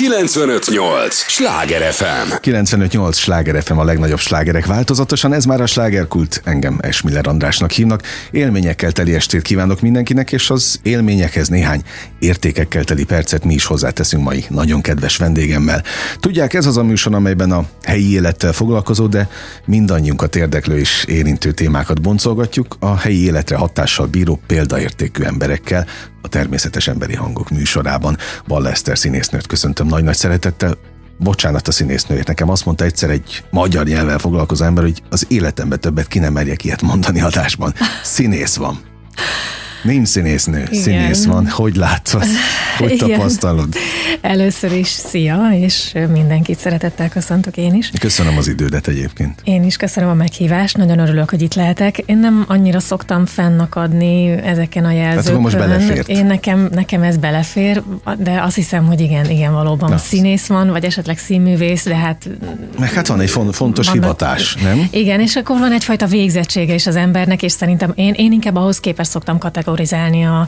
958! Sláger FM! 958! Sláger FM a legnagyobb slágerek változatosan, ez már a slágerkult, engem Esmiller Andrásnak hívnak. Élményekkel teli estét kívánok mindenkinek, és az élményekhez néhány értékekkel teli percet mi is hozzáteszünk mai nagyon kedves vendégemmel. Tudják, ez az a műsor, amelyben a helyi élettel foglalkozó, de mindannyiunkat érdeklő és érintő témákat boncolgatjuk a helyi életre hatással bíró példaértékű emberekkel, a Természetes Emberi Hangok műsorában. Balla Eszter színésznőt köszöntöm nagy-nagy szeretettel. Bocsánat a színésznőért, nekem azt mondta egyszer egy magyar nyelvvel foglalkozó ember, hogy az életemben többet ki nem merjek ilyet mondani adásban. Színész van. Nincs színésznő, Igen. színész van. Hogy látod? Hogy Igen. tapasztalod? Először is szia, és mindenkit szeretettel köszöntök én is. Köszönöm az idődet egyébként. Én is köszönöm a meghívást, nagyon örülök, hogy itt lehetek. Én nem annyira szoktam fennakadni ezeken a jelzőkön. Hát most belefért. Én nekem, nekem ez belefér, de azt hiszem, hogy igen, igen, valóban Na. színész van, vagy esetleg színművész, de hát... Meg hát van egy fontos vannak, hivatás, nem? Igen, és akkor van egyfajta végzettsége is az embernek, és szerintem én, én inkább ahhoz képest szoktam kategórizni kategorizálni a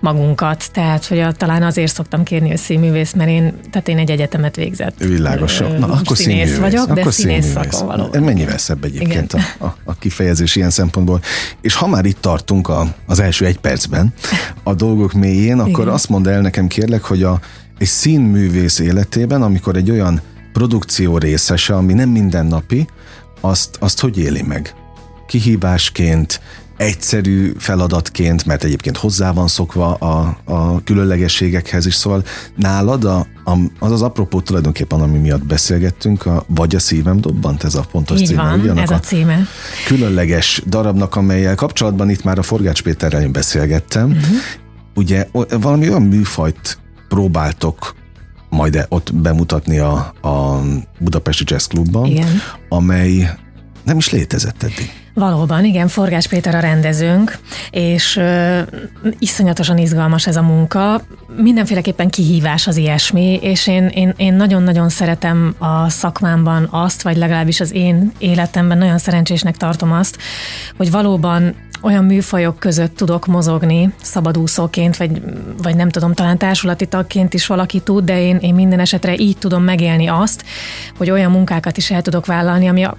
magunkat. Tehát, hogy a, talán azért szoktam kérni, hogy színművész, mert én, tehát én egy egyetemet végzett. Világos. Na, akkor színész, színész vagyok, akkor de színész szakon való. Mennyivel szebb egyébként a, a, a kifejezés ilyen szempontból. És ha már itt tartunk a, az első egy percben a dolgok mélyén, akkor Igen. azt mondd el nekem kérlek, hogy a, egy színművész életében, amikor egy olyan produkció részese, ami nem mindennapi, azt, azt hogy éli meg? Kihívásként, egyszerű feladatként, mert egyébként hozzá van szokva a, a különlegességekhez is, szóval nálad a, a, az az apropó tulajdonképpen, ami miatt beszélgettünk, a Vagy a szívem dobbant, ez a pontos Így címe. Van, ez a címe. Különleges darabnak, amelyel kapcsolatban itt már a Forgács Péterrel én beszélgettem. Uh-huh. Ugye valami olyan műfajt próbáltok majd ott bemutatni a, a Budapesti Jazz Clubban, Igen. amely nem is létezett eddig. Valóban, igen, Forgás Péter a rendezőnk, és ö, iszonyatosan izgalmas ez a munka. Mindenféleképpen kihívás az ilyesmi, és én, én, én nagyon-nagyon szeretem a szakmámban azt, vagy legalábbis az én életemben nagyon szerencsésnek tartom azt, hogy valóban olyan műfajok között tudok mozogni szabadúszóként, vagy, vagy nem tudom, talán társulati tagként is valaki tud, de én, én minden esetre így tudom megélni azt, hogy olyan munkákat is el tudok vállalni, ami a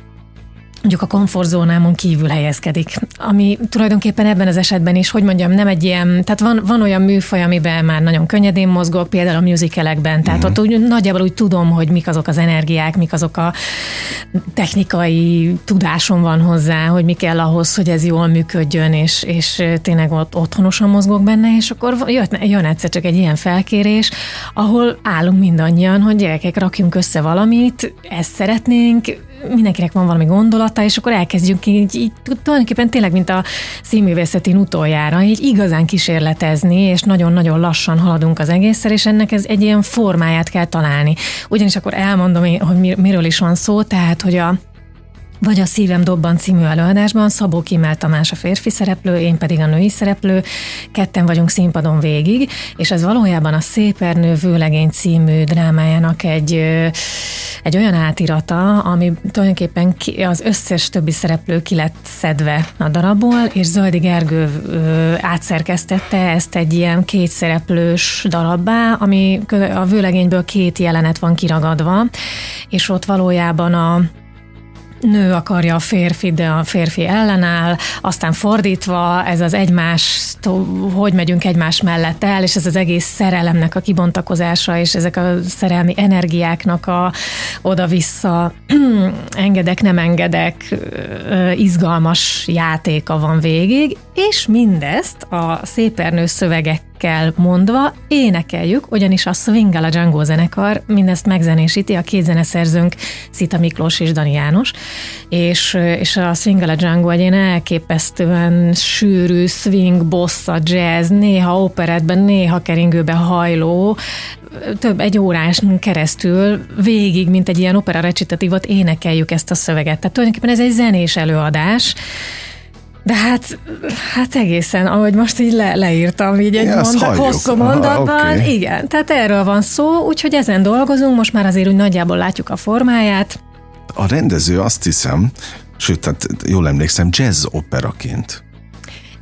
mondjuk a komfortzónámon kívül helyezkedik. Ami tulajdonképpen ebben az esetben is, hogy mondjam, nem egy ilyen, tehát van, van olyan műfaj, amiben már nagyon könnyedén mozgok, például a musicalekben, tehát uh-huh. ott úgy, nagyjából úgy tudom, hogy mik azok az energiák, mik azok a technikai tudásom van hozzá, hogy mi kell ahhoz, hogy ez jól működjön, és, és tényleg ott otthonosan mozgok benne, és akkor jött, jön egyszer csak egy ilyen felkérés, ahol állunk mindannyian, hogy gyerekek, rakjunk össze valamit, ezt szeretnénk, mindenkinek van valami gondolata, és akkor elkezdjünk így, így tulajdonképpen tényleg, mint a színművészetén utoljára, így igazán kísérletezni, és nagyon-nagyon lassan haladunk az egészszer, és ennek ez egy ilyen formáját kell találni. Ugyanis akkor elmondom, hogy miről is van szó, tehát, hogy a vagy a Szívem dobban című előadásban Szabó Kimel Tamás a férfi szereplő, én pedig a női szereplő, ketten vagyunk színpadon végig, és ez valójában a Szépernő Vőlegény című drámájának egy, egy olyan átirata, ami tulajdonképpen az összes többi szereplő ki lett szedve a darabból, és Zöldi Gergő átszerkesztette ezt egy ilyen kétszereplős darabbá, ami a vőlegényből két jelenet van kiragadva, és ott valójában a nő akarja a férfi, de a férfi ellenáll, aztán fordítva ez az egymás, hogy megyünk egymás mellett el, és ez az egész szerelemnek a kibontakozása, és ezek a szerelmi energiáknak a oda-vissza engedek, nem engedek, izgalmas játéka van végig, és mindezt a szépernő szövegek kell mondva énekeljük, ugyanis a Swingala Django zenekar mindezt megzenésíti, a két zeneszerzőnk Szita Miklós és Dani János, és, és a Swingala Django egy ilyen elképesztően sűrű swing, bossa, jazz, néha operetben, néha keringőbe hajló, több egy órás keresztül végig, mint egy ilyen opera recitatívot énekeljük ezt a szöveget. Tehát tulajdonképpen ez egy zenés előadás, de hát, hát egészen, ahogy most így le, leírtam, így egy ja, mondat, hosszú mondatban, okay. igen, tehát erről van szó, úgyhogy ezen dolgozunk, most már azért úgy nagyjából látjuk a formáját. A rendező azt hiszem, sőt, tehát jól emlékszem, jazz operaként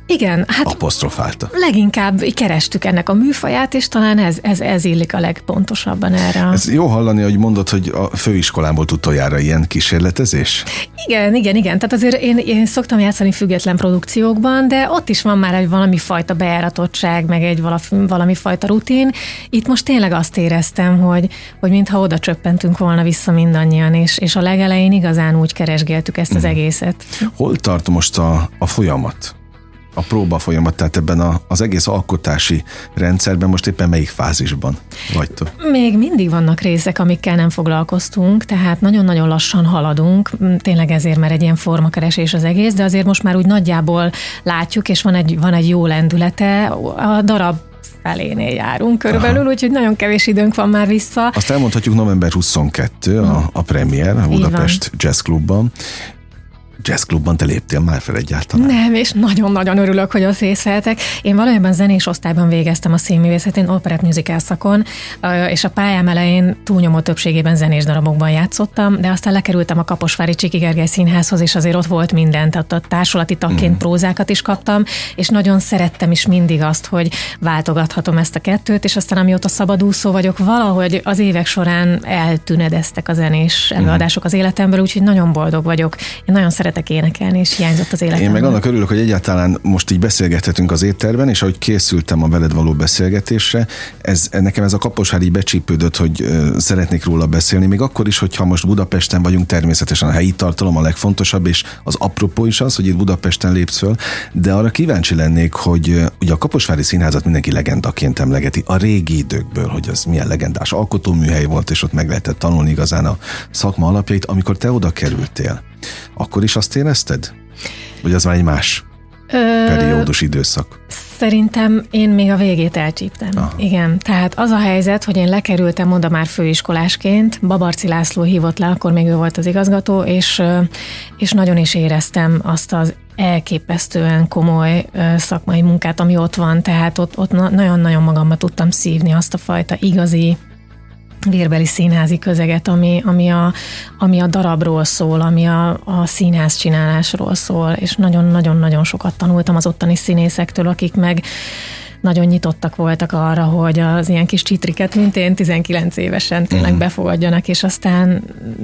Igen, hát apostrofálta. Leginkább kerestük ennek a műfaját, és talán ez, ez, ez illik a legpontosabban erre. Ez jó hallani, hogy mondod, hogy a főiskolán volt utoljára ilyen kísérletezés? Igen, igen, igen. Tehát azért én, én szoktam játszani független produkciókban, de ott is van már egy valami fajta bejáratottság, meg egy valami, valami fajta rutin. Itt most tényleg azt éreztem, hogy, hogy mintha oda csöppentünk volna vissza mindannyian, és, és a legelején igazán úgy keresgéltük ezt az mm. egészet. Hol tart most a, a folyamat? A próba folyamat, tehát ebben a, az egész alkotási rendszerben most éppen melyik fázisban vagytok? Még mindig vannak részek, amikkel nem foglalkoztunk, tehát nagyon-nagyon lassan haladunk, tényleg ezért, mert egy ilyen formakeresés az egész, de azért most már úgy nagyjából látjuk, és van egy, van egy jó lendülete, a darab felénél járunk körülbelül, Aha. úgyhogy nagyon kevés időnk van már vissza. Azt elmondhatjuk november 22 a, a premier a Budapest Jazz Clubban, jazzklubban te léptél már fel egyáltalán? Nem, és nagyon-nagyon örülök, hogy azt észleltek. Én valójában zenés osztályban végeztem a színművészetén, operett musical szakon, és a pályám elején túlnyomó többségében zenés darabokban játszottam, de aztán lekerültem a Kaposvári Csiki Gergely Színházhoz, és azért ott volt minden, tehát a társulati tagként mm. prózákat is kaptam, és nagyon szerettem is mindig azt, hogy váltogathatom ezt a kettőt, és aztán amióta szabadúszó vagyok, valahogy az évek során eltűnedeztek a zenés mhm. előadások az életemből, úgyhogy nagyon boldog vagyok. Én nagyon szeretem szeretek énekelni, és hiányzott az életemben. Én meg annak örülök, hogy egyáltalán most így beszélgethetünk az étterben, és ahogy készültem a veled való beszélgetésre, ez, nekem ez a kaposár így becsípődött, hogy szeretnék róla beszélni, még akkor is, hogyha most Budapesten vagyunk, természetesen a helyi tartalom a legfontosabb, és az apropó is az, hogy itt Budapesten lépsz föl, de arra kíváncsi lennék, hogy ugye a Kaposvári Színházat mindenki legendaként emlegeti a régi időkből, hogy az milyen legendás alkotóműhely volt, és ott meg lehetett tanulni igazán a szakma alapjait, amikor te oda kerültél akkor is azt érezted? Vagy az már egy más Ö... periódus időszak? Szerintem én még a végét elcsíptem. Aha. Igen, tehát az a helyzet, hogy én lekerültem oda már főiskolásként, Babarci László hívott le, akkor még ő volt az igazgató, és, és nagyon is éreztem azt az elképesztően komoly szakmai munkát, ami ott van, tehát ott, ott nagyon-nagyon magamba tudtam szívni azt a fajta igazi vérbeli színházi közeget, ami, ami, a, ami a darabról szól, ami a, a színház csinálásról szól, és nagyon-nagyon-nagyon sokat tanultam az ottani színészektől, akik meg nagyon nyitottak voltak arra, hogy az ilyen kis csitriket, mint én 19 évesen tényleg uh-huh. befogadjanak, és aztán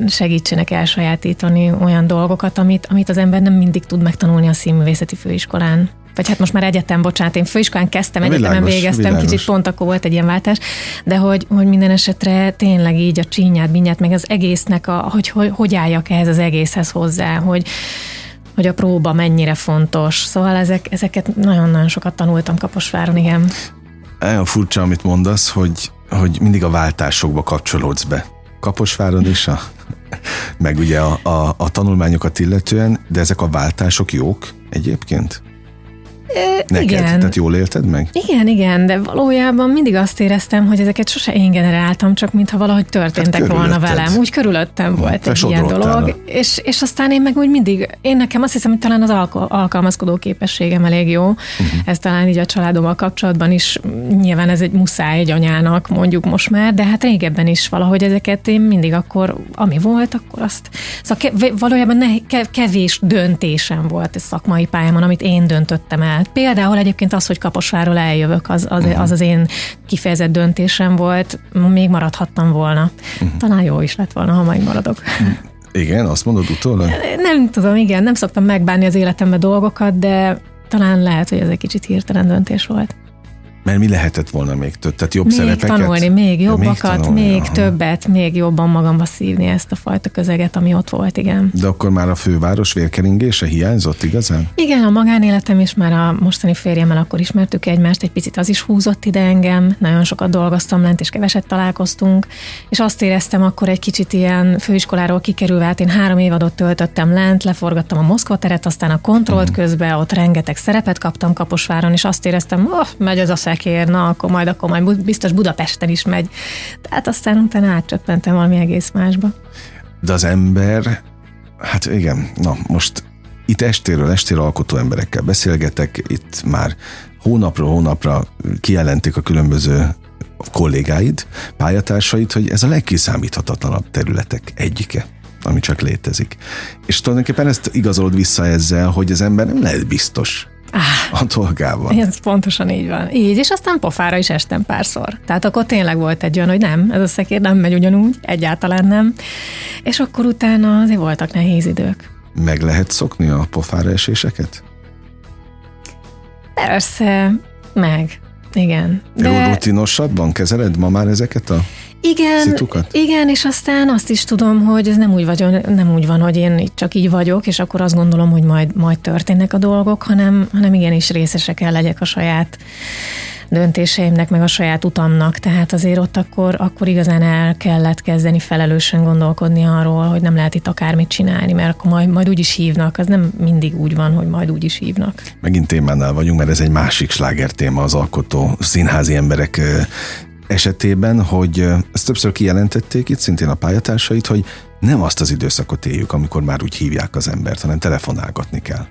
segítsenek elsajátítani olyan dolgokat, amit, amit az ember nem mindig tud megtanulni a színművészeti főiskolán vagy hát most már egyetem, bocsánat, én főiskolán kezdtem, egyetemen világos, végeztem, világos. kicsit pont akkor volt egy ilyen váltás, de hogy, hogy minden esetre tényleg így a csínyát, binyát, meg az egésznek, a, hogy, hogy hogy álljak ehhez az egészhez hozzá, hogy, hogy a próba mennyire fontos. Szóval ezek, ezeket nagyon-nagyon sokat tanultam Kaposváron, igen. Olyan furcsa, amit mondasz, hogy, hogy mindig a váltásokba kapcsolódsz be. Kaposváron is, a, meg ugye a, a, a tanulmányokat illetően, de ezek a váltások jók egyébként? Neked? Igen. Tehát jól élted meg? Igen, igen, de valójában mindig azt éreztem, hogy ezeket sose én generáltam, csak mintha valahogy történtek hát volna velem. Úgy körülöttem volt egy ilyen dolog. És, és aztán én meg úgy mindig, én nekem azt hiszem, hogy talán az alkalmazkodó képességem elég jó. Uh-huh. Ez talán így a családommal kapcsolatban is, nyilván ez egy muszáj egy anyának, mondjuk most már, de hát régebben is valahogy ezeket én mindig akkor, ami volt, akkor azt. Szóval valójában ne, kevés döntésem volt a szakmai pályámon, amit én döntöttem el csinált. Például egyébként az, hogy Kaposváról eljövök, az az, uh-huh. az, az én kifejezett döntésem volt, még maradhattam volna. Uh-huh. Talán jó is lett volna, ha majd maradok. Igen, azt mondod utólag? Nem tudom, igen, nem szoktam megbánni az életembe dolgokat, de talán lehet, hogy ez egy kicsit hirtelen döntés volt. Mert mi lehetett volna még több? Tehát jobb még szerepeket? tanulni, még jobbakat, még, tanulni, még többet, még jobban magamba szívni ezt a fajta közeget, ami ott volt, igen. De akkor már a főváros vérkeringése hiányzott igazán? Igen, a magánéletem is már a mostani férjemmel akkor ismertük egymást, egy picit az is húzott ide engem, nagyon sokat dolgoztam lent, és keveset találkoztunk, és azt éreztem akkor egy kicsit ilyen főiskoláról kikerülve, hát én három évadot töltöttem lent, leforgattam a Moszkva teret, aztán a kontrollt mm. közben, ott rengeteg szerepet kaptam Kaposváron, és azt éreztem, oh, megy az a szekér, na akkor majd, akkor majd biztos Budapesten is megy. Tehát aztán utána átcsöppentem valami egész másba. De az ember, hát igen, na most itt estéről estéről alkotó emberekkel beszélgetek, itt már hónapról hónapra kijelentik a különböző kollégáid, pályatársait, hogy ez a legkiszámíthatatlanabb területek egyike ami csak létezik. És tulajdonképpen ezt igazolod vissza ezzel, hogy az ember nem lehet biztos ah, a dolgában. Ez pontosan így van. Így, és aztán pofára is estem párszor. Tehát akkor tényleg volt egy olyan, hogy nem, ez a szekér nem megy ugyanúgy, egyáltalán nem. És akkor utána azért voltak nehéz idők. Meg lehet szokni a pofára eséseket? Persze, meg. Igen. De... rutinosabban kezeled ma már ezeket a igen, szitukat? igen, és aztán azt is tudom, hogy ez nem úgy, vagy, nem úgy van, hogy én csak így vagyok, és akkor azt gondolom, hogy majd, majd történnek a dolgok, hanem, hanem igenis részesek kell legyek a saját döntéseimnek, meg a saját utamnak, tehát azért ott akkor, akkor igazán el kellett kezdeni felelősen gondolkodni arról, hogy nem lehet itt akármit csinálni, mert akkor majd, majd úgy is hívnak, az nem mindig úgy van, hogy majd úgy is hívnak. Megint témánál vagyunk, mert ez egy másik sláger téma az alkotó színházi emberek esetében, hogy ezt többször kijelentették itt, szintén a pályatársait, hogy nem azt az időszakot éljük, amikor már úgy hívják az embert, hanem telefonálgatni kell.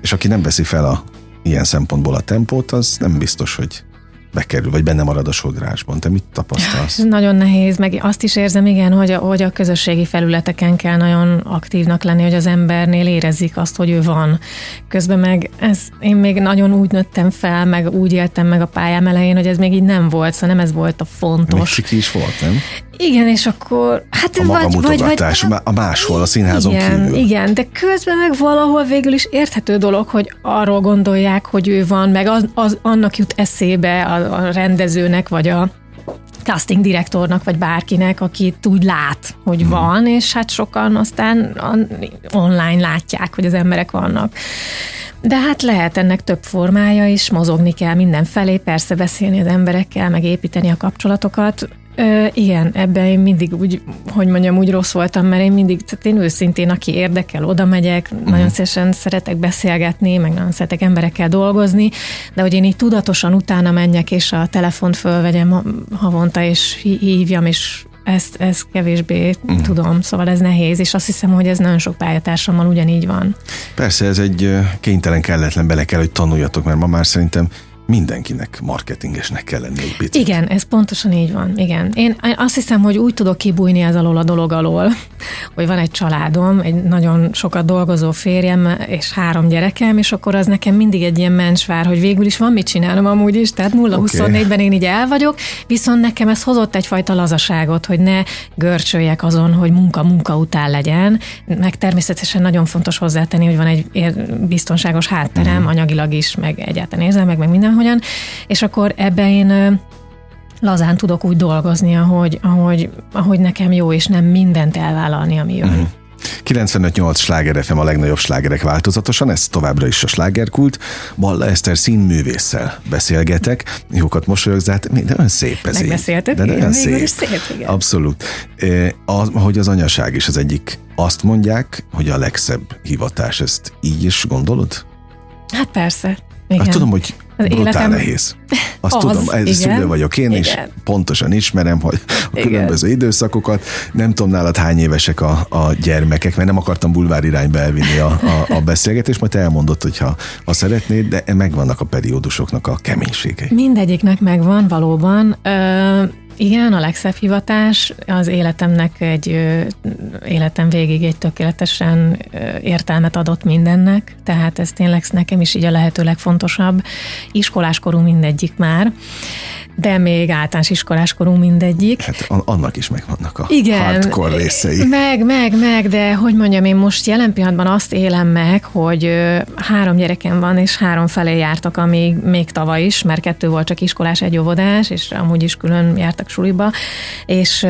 És aki nem veszi fel a ilyen szempontból a tempót, az nem biztos, hogy bekerül, vagy benne marad a sodrásban. Te mit tapasztalsz? Ez nagyon nehéz, meg azt is érzem, igen, hogy a, hogy a közösségi felületeken kell nagyon aktívnak lenni, hogy az embernél érezzük azt, hogy ő van. Közben meg ez, én még nagyon úgy nőttem fel, meg úgy éltem meg a pályám elején, hogy ez még így nem volt, szóval nem ez volt a fontos. Még is volt, nem? Igen, és akkor... Hát a vagy, vagy, vagy, a máshol, a színházon igen, kívül. Igen, de közben meg valahol végül is érthető dolog, hogy arról gondolják, hogy ő van, meg az, az annak jut eszébe a, a rendezőnek, vagy a casting direktornak, vagy bárkinek, aki úgy lát, hogy hmm. van, és hát sokan aztán online látják, hogy az emberek vannak. De hát lehet ennek több formája is, mozogni kell mindenfelé, persze beszélni az emberekkel, meg építeni a kapcsolatokat. Ö, igen, ebben én mindig úgy, hogy mondjam, úgy rossz voltam, mert én mindig, tehát én őszintén, aki érdekel, oda megyek, uh-huh. nagyon szívesen szeretek beszélgetni, meg nagyon szeretek emberekkel dolgozni, de hogy én így tudatosan utána menjek, és a telefont fölvegyem havonta, és hívjam, és ezt, ezt kevésbé uh-huh. tudom, szóval ez nehéz, és azt hiszem, hogy ez nagyon sok pályatársammal ugyanígy van. Persze, ez egy kénytelen, kelletlen, bele kell, hogy tanuljatok, mert ma már szerintem mindenkinek marketingesnek kell lenni egy picit. Igen, ez pontosan így van. Igen. Én azt hiszem, hogy úgy tudok kibújni ez alól a dolog alól, hogy van egy családom, egy nagyon sokat dolgozó férjem és három gyerekem, és akkor az nekem mindig egy ilyen mencsvár, hogy végül is van mit csinálnom amúgy is, tehát 0-24-ben okay. én így el vagyok, viszont nekem ez hozott egyfajta lazaságot, hogy ne görcsöljek azon, hogy munka-munka után legyen, meg természetesen nagyon fontos hozzátenni, hogy van egy biztonságos hátterem, uh-huh. anyagilag is, meg egyáltalán érzelmek, meg minden, hogyan, és akkor ebben én lazán tudok úgy dolgozni, ahogy, ahogy, ahogy nekem jó, és nem mindent elvállalni, ami jön. Uh-huh. 95-8 sláger FM a legnagyobb slágerek változatosan, ez továbbra is a slágerkult. Balla Eszter színművésszel beszélgetek, jókat mosolyogsz, de olyan szép ez Megbeszéltük, de olyan szép. szép igen. Abszolút. Eh, az, hogy az anyaság is az egyik. Azt mondják, hogy a legszebb hivatás, ezt így is gondolod? Hát persze. Igen. Hát tudom, hogy az brutál életem... nehéz. Azt az, tudom, ez szülő vagyok én, igen. és pontosan ismerem, hogy a igen. különböző időszakokat. Nem tudom nálad hány évesek a, a gyermekek, mert nem akartam bulvár irányba elvinni a, a, a beszélgetést, majd te elmondod, hogyha ha szeretnéd, de megvannak a periódusoknak a keménységei. Mindegyiknek megvan valóban. Ö, igen, a legszebb hivatás. Az életemnek egy, életem végig egy tökéletesen értelmet adott mindennek, tehát ez tényleg nekem is így a lehető legfontosabb. Iskoláskorú mindegyik már de még általános iskoláskorú mindegyik. Hát annak is megvannak a Igen, hardcore részei. Meg, meg, meg, de hogy mondjam, én most jelen pillanatban azt élem meg, hogy három gyerekem van, és három felé jártak, amíg még tavaly is, mert kettő volt csak iskolás, egy óvodás, és amúgy is külön jártak suliba, és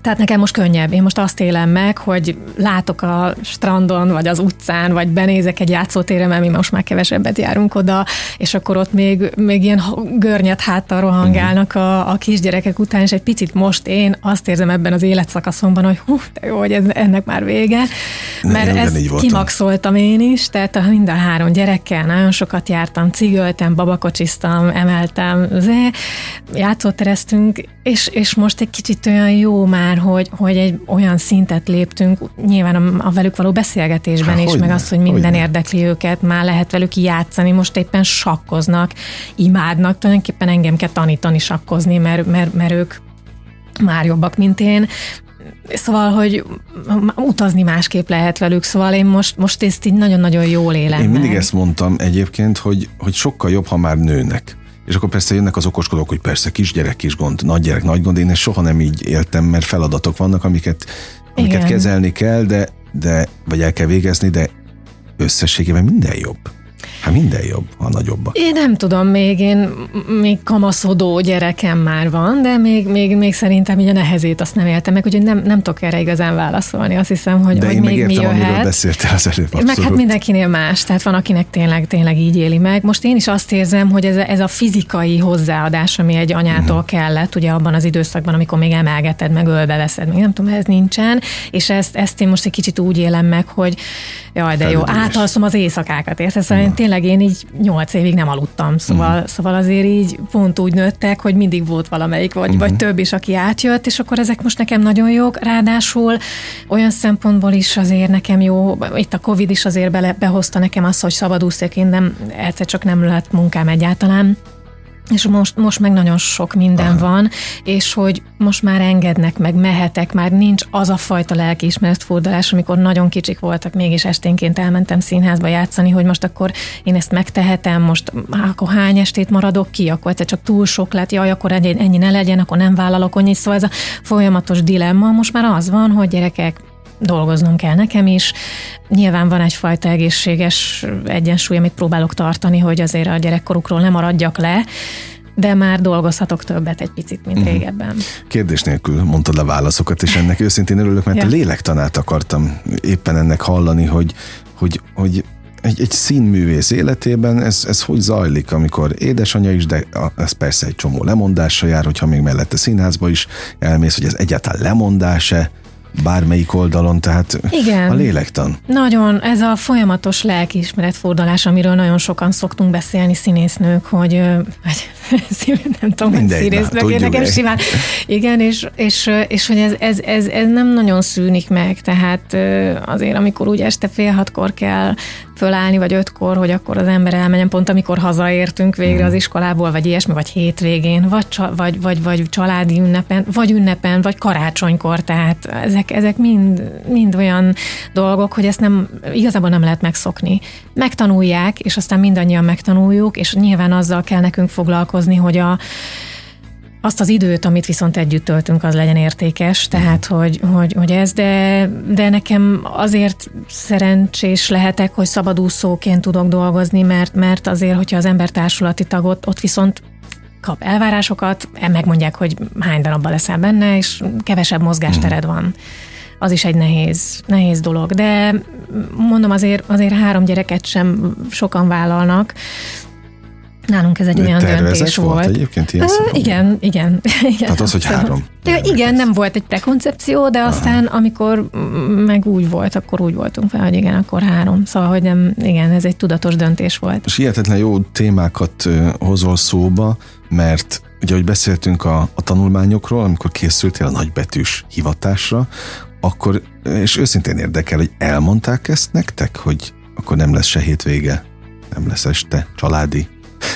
tehát nekem most könnyebb. Én most azt élem meg, hogy látok a strandon, vagy az utcán, vagy benézek egy játszótérre, mert mi most már kevesebbet járunk oda, és akkor ott még, még ilyen görnyet háttal rohangálnak a, a kisgyerekek után, és egy picit most én azt érzem ebben az életszakaszomban, hogy hú, de jó, hogy ez, ennek már vége. Mert ne, ezt kimaxoltam én is, tehát mind a három gyerekkel nagyon sokat jártam, cigöltem, babakocsiztam, emeltem, játszótereztünk, és, és most egy kicsit olyan jó már, hogy, hogy egy olyan szintet léptünk, nyilván a, a velük való beszélgetésben Há, is, meg az, hogy minden hogyne. érdekli őket, már lehet velük játszani, most éppen sakkoznak, imádnak, tulajdonképpen engem kell tanítani sakkozni, mert, mert, mert ők már jobbak, mint én, Szóval, hogy utazni másképp lehet velük, szóval én most, most ezt így nagyon-nagyon jól élem Én mindig meg. ezt mondtam egyébként, hogy, hogy sokkal jobb, ha már nőnek. És akkor persze jönnek az okoskodók, hogy persze kisgyerek, kis gond, nagygyerek, nagy gond. Én ezt soha nem így éltem, mert feladatok vannak, amiket, amiket Igen. kezelni kell, de, de, vagy el kell végezni, de összességében minden jobb. Hát minden jobb, ha nagyobbak. Én nem tudom, még én még kamaszodó gyerekem már van, de még, még, még szerintem így a nehezét azt nem éltem meg, úgyhogy nem, nem tudok erre igazán válaszolni. Azt hiszem, hogy, De hogy én még mi megértem, amiről jöhet. beszéltél az előbb. Meg hát abszolút. mindenkinél más, tehát van, akinek tényleg, tényleg így éli meg. Most én is azt érzem, hogy ez a, ez a fizikai hozzáadás, ami egy anyától uh-huh. kellett, ugye abban az időszakban, amikor még emelgeted, meg ölbe veszed, még nem tudom, ez nincsen, és ezt, ezt én most egy kicsit úgy élem meg, hogy jaj, de jó, Felüdülés. átalszom az éjszakákat, érted? Szóval én tényleg én így nyolc évig nem aludtam, szóval, uh-huh. szóval azért így pont úgy nőttek, hogy mindig volt valamelyik, vagy, uh-huh. vagy több is, aki átjött, és akkor ezek most nekem nagyon jók, ráadásul olyan szempontból is azért nekem jó, itt a Covid is azért bele, behozta nekem azt, hogy szabadúszok, én nem, egyszer csak nem lett munkám egyáltalán, és most, most meg nagyon sok minden Aha. van, és hogy most már engednek, meg mehetek, már nincs az a fajta lelkiismeretfordulás, amikor nagyon kicsik voltak, mégis esténként elmentem színházba játszani, hogy most akkor én ezt megtehetem, most á, akkor hány estét maradok ki, akkor egyszer csak túl sok lett, jaj, akkor ennyi, ennyi ne legyen, akkor nem vállalok annyit, szóval ez a folyamatos dilemma most már az van, hogy gyerekek, dolgoznom kell nekem is. Nyilván van egyfajta egészséges egyensúly, amit próbálok tartani, hogy azért a gyerekkorukról nem maradjak le, de már dolgozhatok többet egy picit, mint uh-huh. régebben. Kérdés nélkül mondtad a válaszokat, és ennek őszintén örülök, mert ja. a lélektanát akartam éppen ennek hallani, hogy, hogy, hogy egy, egy színművész életében ez, ez hogy zajlik, amikor édesanyja is, de ez persze egy csomó lemondása jár, hogyha még mellette színházba is elmész, hogy ez egyáltalán lemondás-e, bármelyik oldalon, tehát Igen. a lélektan. Nagyon, ez a folyamatos lelkiismeretfordulás, amiről nagyon sokan szoktunk beszélni színésznők, hogy nem tudom, hogy színésznők, nekem simán. Igen, és, és, és hogy ez, ez, ez, ez nem nagyon szűnik meg, tehát azért, amikor úgy este fél hatkor kell fölállni, vagy ötkor, hogy akkor az ember elmenjen, pont amikor hazaértünk végre az iskolából, vagy ilyesmi, vagy hétvégén, vagy, vagy, vagy, vagy családi ünnepen, vagy ünnepen, vagy karácsonykor, tehát ezek, ezek mind, mind olyan dolgok, hogy ezt nem, igazából nem lehet megszokni. Megtanulják, és aztán mindannyian megtanuljuk, és nyilván azzal kell nekünk foglalkozni, hogy a, azt az időt, amit viszont együtt töltünk, az legyen értékes, tehát hogy, hogy, hogy ez, de, de nekem azért szerencsés lehetek, hogy szabadúszóként tudok dolgozni, mert, mert azért, hogyha az ember társulati tagot, ott viszont kap elvárásokat, megmondják, hogy hány darabban leszel benne, és kevesebb mozgástered van. Az is egy nehéz, nehéz dolog. De mondom, azért, azért három gyereket sem sokan vállalnak, Nálunk ez egy De olyan döntés volt. volt. egyébként ilyen uh, igen, igen, igen. Tehát az, hogy három. De igen, nem volt egy prekoncepció, de aztán Aha. amikor meg úgy volt, akkor úgy voltunk fel, hogy igen, akkor három. Szóval, hogy nem, igen, ez egy tudatos döntés volt. És hihetetlen jó témákat hozol szóba, mert ugye, hogy beszéltünk a, a tanulmányokról, amikor készültél a nagybetűs hivatásra, akkor, és őszintén érdekel, hogy elmondták ezt nektek, hogy akkor nem lesz se hétvége, nem lesz este családi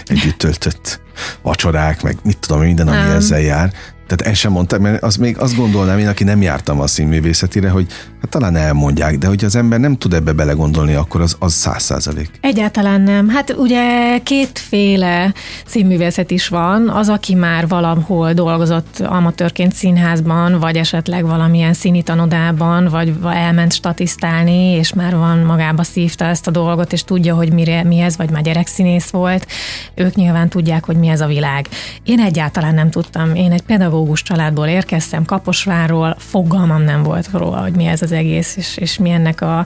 együtt töltött vacsorák, meg mit tudom, minden, ami nem. ezzel jár. Tehát el sem mondták, mert az még azt gondolnám én, aki nem jártam a színművészetire, hogy hát talán elmondják, de hogy az ember nem tud ebbe belegondolni, akkor az, az száz százalék. Egyáltalán nem. Hát ugye kétféle színművészet is van. Az, aki már valahol dolgozott amatőrként színházban, vagy esetleg valamilyen színi tanodában, vagy elment statisztálni, és már van magába szívta ezt a dolgot, és tudja, hogy mire, mi ez, vagy már gyerekszínész volt. Ők nyilván tudják, hogy mi ez a világ. Én egyáltalán nem tudtam. Én egy pedagógus családból érkeztem, Kaposvárról, fogalmam nem volt róla, hogy mi ez az egész, és, és mi ennek a,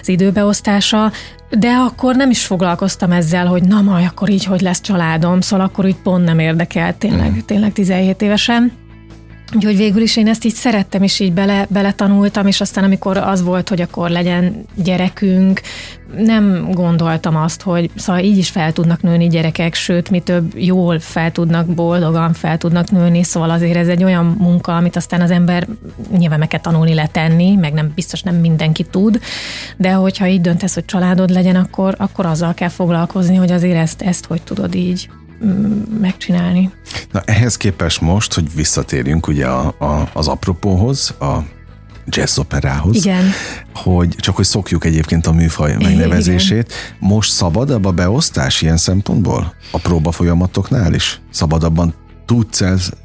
az időbeosztása. De akkor nem is foglalkoztam ezzel, hogy na majd akkor így, hogy lesz családom, szóval akkor úgy pont nem érdekelt, tényleg, tényleg 17 évesen. Úgyhogy végül is én ezt így szerettem, és így bele, beletanultam, és aztán amikor az volt, hogy akkor legyen gyerekünk, nem gondoltam azt, hogy szóval így is fel tudnak nőni gyerekek, sőt, mi több jól fel tudnak, boldogan fel tudnak nőni, szóval azért ez egy olyan munka, amit aztán az ember nyilván meg kell tanulni letenni, meg nem biztos nem mindenki tud, de hogyha így döntesz, hogy családod legyen, akkor, akkor azzal kell foglalkozni, hogy azért ezt, ezt hogy tudod így megcsinálni. Na ehhez képest most, hogy visszatérjünk ugye a, a, az apropóhoz, a jazzoperához. Igen. Hogy csak hogy szokjuk egyébként a műfaj megnevezését. Igen. Most szabad ebbe a beosztás ilyen szempontból? A próba folyamatoknál is? Szabadabban tudsz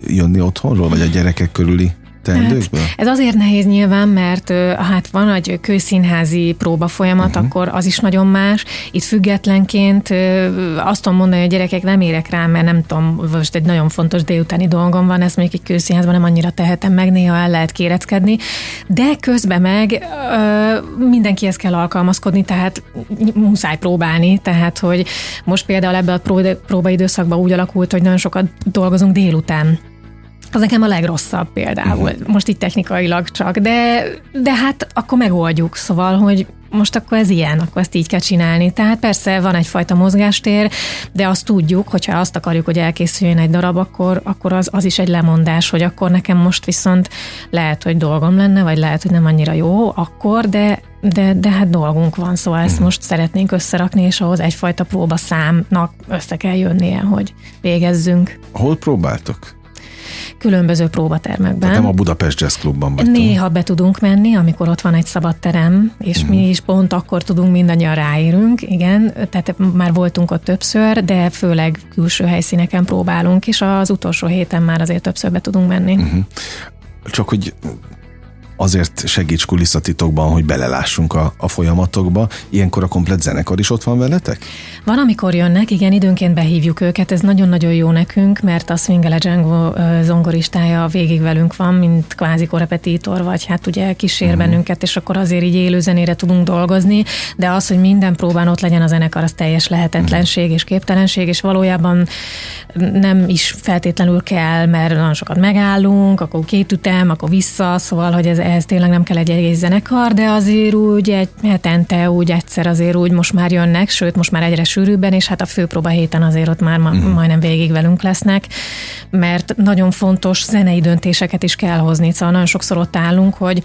jönni otthonról, vagy a gyerekek körüli teendőkből? Hát, ez azért nehéz nyilván, mert hát van egy kőszínházi próba folyamat, uh-huh. akkor az is nagyon más. Itt függetlenként azt tudom mondani, hogy a gyerekek nem érek rá, mert nem tudom, most egy nagyon fontos délutáni dolgom van, ezt mondjuk egy kőszínházban nem annyira tehetem meg, néha el lehet kéreckedni, de közben meg mindenkihez kell alkalmazkodni, tehát muszáj próbálni, tehát hogy most például ebbe a próbaidőszakban úgy alakult, hogy nagyon sokat dolgozunk délután az nekem a legrosszabb például, uh-huh. most itt technikailag csak, de, de hát akkor megoldjuk, szóval, hogy most akkor ez ilyen, akkor ezt így kell csinálni. Tehát persze van egyfajta mozgástér, de azt tudjuk, hogyha azt akarjuk, hogy elkészüljön egy darab, akkor, akkor az, az is egy lemondás, hogy akkor nekem most viszont lehet, hogy dolgom lenne, vagy lehet, hogy nem annyira jó akkor, de de, de hát dolgunk van, szóval ezt uh-huh. most szeretnénk összerakni, és ahhoz egyfajta próbaszámnak össze kell jönnie, hogy végezzünk. Hol próbáltok? Különböző próbatermekben. Tehát nem a Budapest Jazz Clubban vagytok. Néha be tudunk menni, amikor ott van egy szabad terem, és uh-huh. mi is pont akkor tudunk mindannyian ráérünk, igen, tehát már voltunk ott többször, de főleg külső helyszíneken próbálunk, és az utolsó héten már azért többször be tudunk menni. Uh-huh. Csak hogy azért segíts kulisszatitokban, hogy belelássunk a, a folyamatokba. Ilyenkor a komplet zenekar is ott van veletek? Van, amikor jönnek, igen, időnként behívjuk őket, ez nagyon-nagyon jó nekünk, mert a Swingele Django zongoristája végig velünk van, mint kvázi korepetitor, vagy hát ugye kísér mm. bennünket, és akkor azért így élő zenére tudunk dolgozni, de az, hogy minden próbán ott legyen a zenekar, az teljes lehetetlenség mm. és képtelenség, és valójában nem is feltétlenül kell, mert nagyon sokat megállunk, akkor két ütem, akkor vissza, szóval, hogy ez, ehhez tényleg nem kell egy egész zenekar, de azért úgy egy hetente úgy egyszer azért úgy most már jönnek, sőt most már egyre sűrűbben, és hát a főpróba héten azért ott már ma, uh-huh. majdnem végig velünk lesznek, mert nagyon fontos zenei döntéseket is kell hozni, szóval nagyon sokszor ott állunk, hogy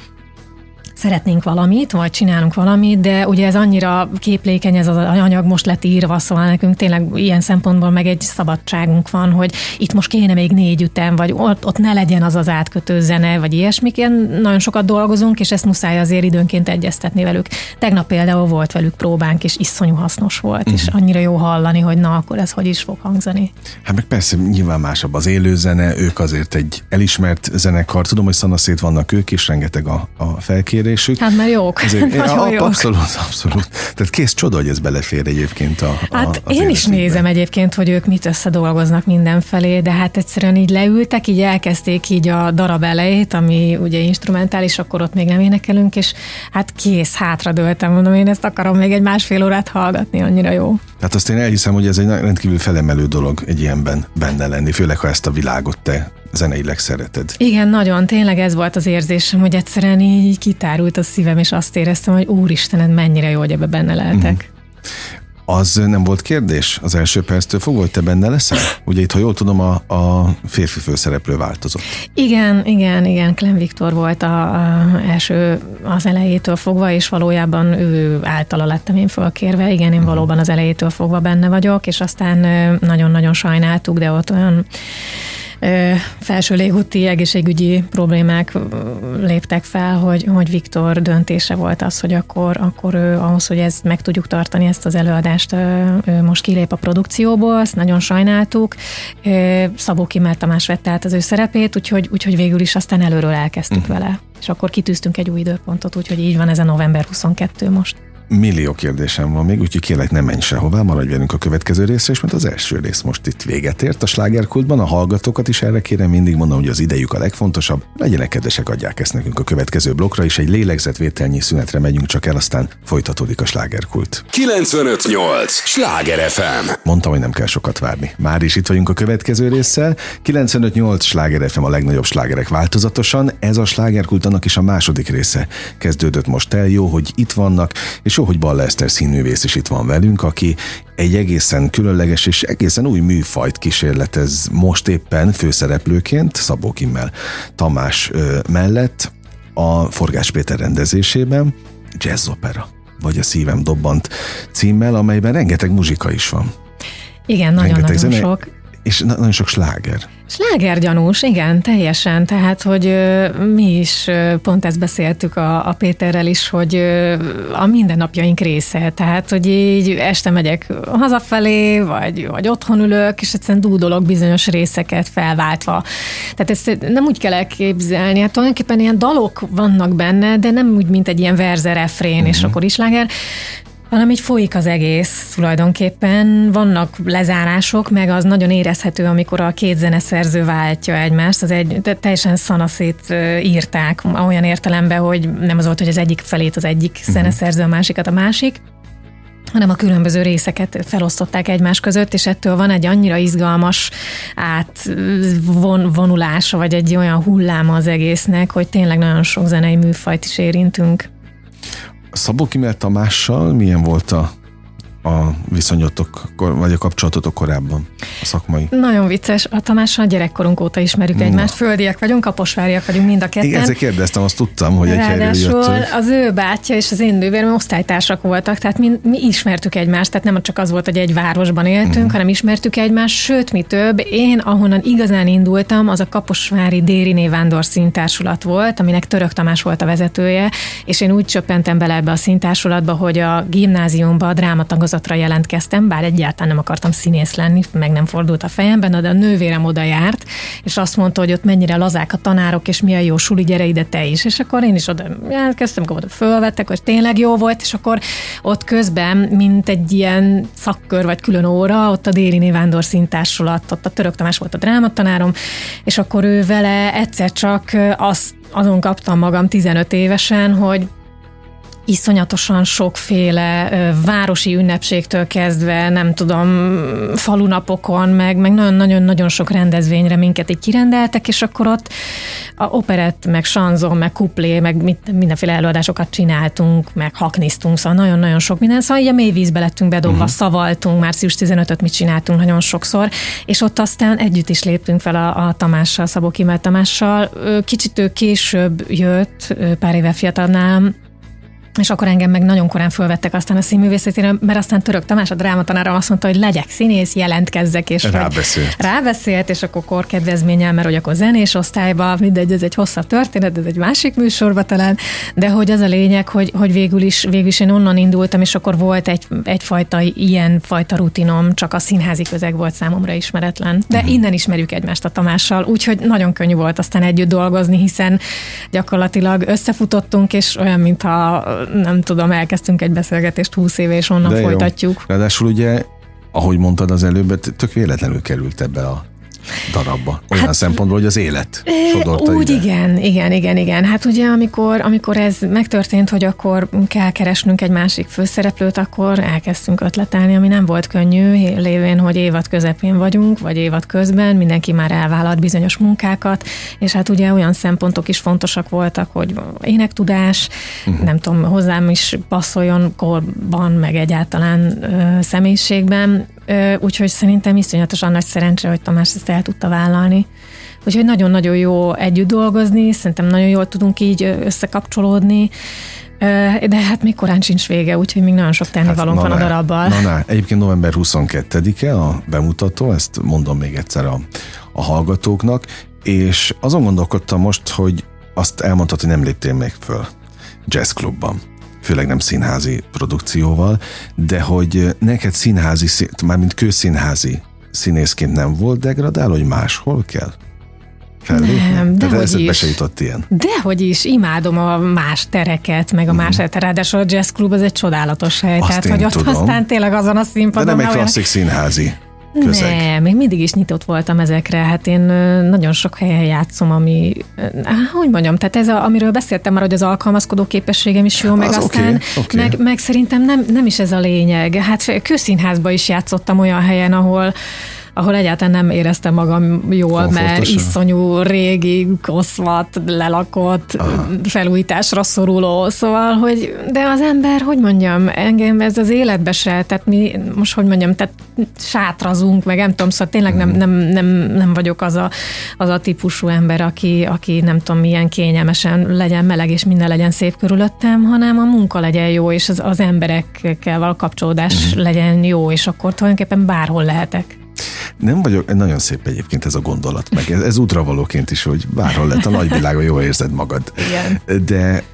szeretnénk valamit, vagy csinálunk valamit, de ugye ez annyira képlékeny, ez az anyag most lett írva, szóval nekünk tényleg ilyen szempontból meg egy szabadságunk van, hogy itt most kéne még négy ütem, vagy ott, ott ne legyen az az átkötő zene, vagy ilyesmik. Ilyen nagyon sokat dolgozunk, és ezt muszáj azért időnként egyeztetni velük. Tegnap például volt velük próbánk, és iszonyú hasznos volt, uh-huh. és mhm. annyira jó hallani, hogy na, akkor ez hogy is fog hangzani. Hát meg persze nyilván másabb az élőzene, ők azért egy elismert zenekar. Tudom, hogy szanaszét vannak ők is, rengeteg a, a felkérés hozzáférésük. Hát már jók. Ezért, ja, jók. Abszolút, abszolút. Tehát kész csoda, hogy ez belefér egyébként a, a Hát az én is nézem egyébként, hogy ők mit összedolgoznak mindenfelé, de hát egyszerűen így leültek, így elkezdték így a darab elejét, ami ugye instrumentális, akkor ott még nem énekelünk, és hát kész, hátra döltem, mondom, én ezt akarom még egy másfél órát hallgatni, annyira jó. Hát azt én elhiszem, hogy ez egy rendkívül felemelő dolog egy ilyenben benne lenni, főleg ha ezt a világot te zeneileg szereted. Igen, nagyon, tényleg ez volt az érzésem, hogy egyszerűen így kitárult a szívem, és azt éreztem, hogy úristened, mennyire jó, hogy ebbe benne lehetek. Mm. Az nem volt kérdés az első perctől fogva, hogy te benne leszel? Ugye itt, ha jól tudom, a, a férfi főszereplő változott. Igen, igen, igen. Clem Viktor volt a, a első az elejétől fogva, és valójában ő általa lettem én fölkérve. Igen, én mhm. valóban az elejétől fogva benne vagyok, és aztán nagyon-nagyon sajnáltuk, de ott olyan felső légúti egészségügyi problémák léptek fel, hogy, hogy Viktor döntése volt az, hogy akkor, akkor ő ahhoz, hogy ezt meg tudjuk tartani, ezt az előadást, ő most kilép a produkcióból, ezt nagyon sajnáltuk. Szabó Kimmel Tamás vette át az ő szerepét, úgyhogy, úgyhogy végül is aztán előről elkezdtük uh-huh. vele. És akkor kitűztünk egy új időpontot, úgyhogy így van ez a november 22 most. Millió kérdésem van még, úgyhogy kérlek ne menj sehová, maradj velünk a következő részre, és mert az első rész most itt véget ért a slágerkultban, a hallgatókat is erre kérem, mindig mondom, hogy az idejük a legfontosabb. Legyenek kedvesek, adják ezt nekünk a következő blokkra, és egy lélegzetvételnyi szünetre megyünk csak el, aztán folytatódik a slágerkult. 958! Sláger FM! Mondtam, hogy nem kell sokat várni. Már is itt vagyunk a következő résszel. 958 Sláger FM a legnagyobb slágerek változatosan. Ez a slágerkult annak is a második része. Kezdődött most el, jó, hogy itt vannak, és jó, hogy Balla Eszter színművész is itt van velünk, aki egy egészen különleges és egészen új műfajt kísérletez most éppen főszereplőként Szabó Kimmel Tamás ö, mellett a Forgás Péter rendezésében jazzopera, vagy a Szívem dobbant címmel, amelyben rengeteg muzsika is van. Igen, nagyon-nagyon sok. És nagyon sok sláger. Slágergyanús, igen, teljesen. Tehát, hogy mi is pont ezt beszéltük a, a Péterrel is, hogy a mindennapjaink része. Tehát, hogy így este megyek hazafelé, vagy, vagy otthon ülök, és egyszerűen dúdolok bizonyos részeket felváltva. Tehát ezt nem úgy kell elképzelni, hát tulajdonképpen ilyen dalok vannak benne, de nem úgy, mint egy ilyen verze refrén, uh-huh. és mhm. akkor is sláger, hanem így folyik az egész tulajdonképpen. Vannak lezárások, meg az nagyon érezhető, amikor a két zeneszerző váltja egymást. Az egy, teljesen szanaszét írták olyan értelemben, hogy nem az volt, hogy az egyik felét az egyik uh-huh. zeneszerző, a másikat a másik hanem a különböző részeket felosztották egymás között, és ettől van egy annyira izgalmas átvonulása, vagy egy olyan hulláma az egésznek, hogy tényleg nagyon sok zenei műfajt is érintünk. Szabó Kimel Tamással milyen volt a a viszonyotok, vagy a kapcsolatotok korábban, a szakmai? Nagyon vicces. A Tamással gyerekkorunk óta ismerjük egymást. Földiek vagyunk, kaposváriak vagyunk mind a ketten. Igen, ezért kérdeztem, azt tudtam, hogy egy Ráadásul az ő bátyja és az én nővérem osztálytársak voltak, tehát mi, mi ismertük egymást, tehát nem csak az volt, hogy egy városban éltünk, uh-huh. hanem ismertük egymást, sőt, mi több, én ahonnan igazán indultam, az a Kaposvári Déri Vándor színtársulat volt, aminek Török Tamás volt a vezetője, és én úgy csöppentem bele ebbe a színtársulatba, hogy a gimnáziumba a drámatagozat dolgozatra jelentkeztem, bár egyáltalán nem akartam színész lenni, meg nem fordult a fejemben, de a nővérem oda járt, és azt mondta, hogy ott mennyire lazák a tanárok, és milyen jó suli, gyere ide te is. És akkor én is oda jelentkeztem, akkor oda fölvettek, hogy tényleg jó volt, és akkor ott közben, mint egy ilyen szakkör vagy külön óra, ott a Déri Vándor szintársulat, ott a Török Tamás volt a drámatanárom, és akkor ő vele egyszer csak azt azon kaptam magam 15 évesen, hogy iszonyatosan sokféle városi ünnepségtől kezdve, nem tudom, falunapokon, meg, meg nagyon-nagyon-nagyon sok rendezvényre minket így kirendeltek, és akkor ott a operett, meg sanzon, meg kuplé, meg mit, mindenféle előadásokat csináltunk, meg haknisztunk, szóval nagyon-nagyon sok minden. Szóval így a mély vízbe lettünk bedobva, uh-huh. szavaltunk, március 15-öt mit csináltunk nagyon sokszor, és ott aztán együtt is léptünk fel a, a Tamással, Szabó Kimel Tamással. Kicsit ő később jött, pár éve fiatalnál, és akkor engem meg nagyon korán fölvettek aztán a színművészetére, mert aztán Török Tamás, a drámatanára azt mondta, hogy legyek színész, jelentkezzek, és rábeszélt. rábeszélt, és akkor korkedvezménnyel, mert hogy akkor zenés osztályba, mindegy, ez egy hosszabb történet, ez egy másik műsorba talán, de hogy az a lényeg, hogy, hogy végül, is, végül is én onnan indultam, és akkor volt egy, egyfajta ilyen fajta rutinom, csak a színházi közeg volt számomra ismeretlen. De uh-huh. innen ismerjük egymást a Tamással, úgyhogy nagyon könnyű volt aztán együtt dolgozni, hiszen gyakorlatilag összefutottunk, és olyan, mintha nem tudom, elkezdtünk egy beszélgetést 20 éve, és onnan De folytatjuk. Jó. Ráadásul ugye, ahogy mondtad az előbb, tök véletlenül került ebbe a darabba. Olyan hát, szempontból, hogy az élet sodorta Úgy ide. igen, igen, igen, igen. Hát ugye amikor, amikor ez megtörtént, hogy akkor kell keresnünk egy másik főszereplőt, akkor elkezdtünk ötletelni, ami nem volt könnyű, lévén, hogy évad közepén vagyunk, vagy évad közben, mindenki már elvállalt bizonyos munkákat, és hát ugye olyan szempontok is fontosak voltak, hogy énektudás, uh-huh. nem tudom, hozzám is passzoljon korban, meg egyáltalán ö, személyiségben, úgyhogy szerintem iszonyatosan nagy szerencse, hogy Tamás ezt el tudta vállalni. Úgyhogy nagyon-nagyon jó együtt dolgozni, szerintem nagyon jól tudunk így összekapcsolódni, de hát még korán sincs vége, úgyhogy még nagyon sok tennivalónk hát, van a darabbal. Na, na, egyébként november 22-e a bemutató, ezt mondom még egyszer a, a hallgatóknak, és azon gondolkodtam most, hogy azt elmondtad, hogy nem léptél még föl jazzklubban főleg nem színházi produkcióval, de hogy neked színházi, mármint kőszínházi színészként nem volt degradál, hogy máshol kell? fellépni? Nem, de hogy is. se jutott ilyen. Dehogy is, imádom a más tereket, meg a mm. más ráadásul a jazz klub az egy csodálatos hely, Azt tehát hogy ott tudom. aztán tényleg azon a színpadon. De nem egy klasszik színházi közeg. Nem, még mindig is nyitott voltam ezekre. Hát én nagyon sok helyen játszom, ami, hogy mondjam, tehát ez, a, amiről beszéltem már, hogy az alkalmazkodó képességem is jó, meg az aztán, okay, okay. Meg, meg szerintem nem, nem is ez a lényeg. Hát közszínházba is játszottam olyan helyen, ahol ahol egyáltalán nem éreztem magam jól, mert iszonyú régi, koszvat, lelakott, Aha. felújításra szoruló, szóval, hogy de az ember, hogy mondjam, engem ez az életbe se, tehát mi most, hogy mondjam, tehát sátrazunk, meg nem tudom, szóval tényleg nem, mhm. nem, nem, nem vagyok az a, az a típusú ember, aki, aki nem tudom, milyen kényelmesen legyen meleg, és minden legyen szép körülöttem, hanem a munka legyen jó, és az, az emberekkel való kapcsolódás uh-huh. legyen jó, és akkor tulajdonképpen bárhol lehetek. Nem vagyok, nagyon szép egyébként ez a gondolat, meg ez, ez útravalóként is, hogy bárhol lett a nagyvilágban, jól érzed magad. Igen. De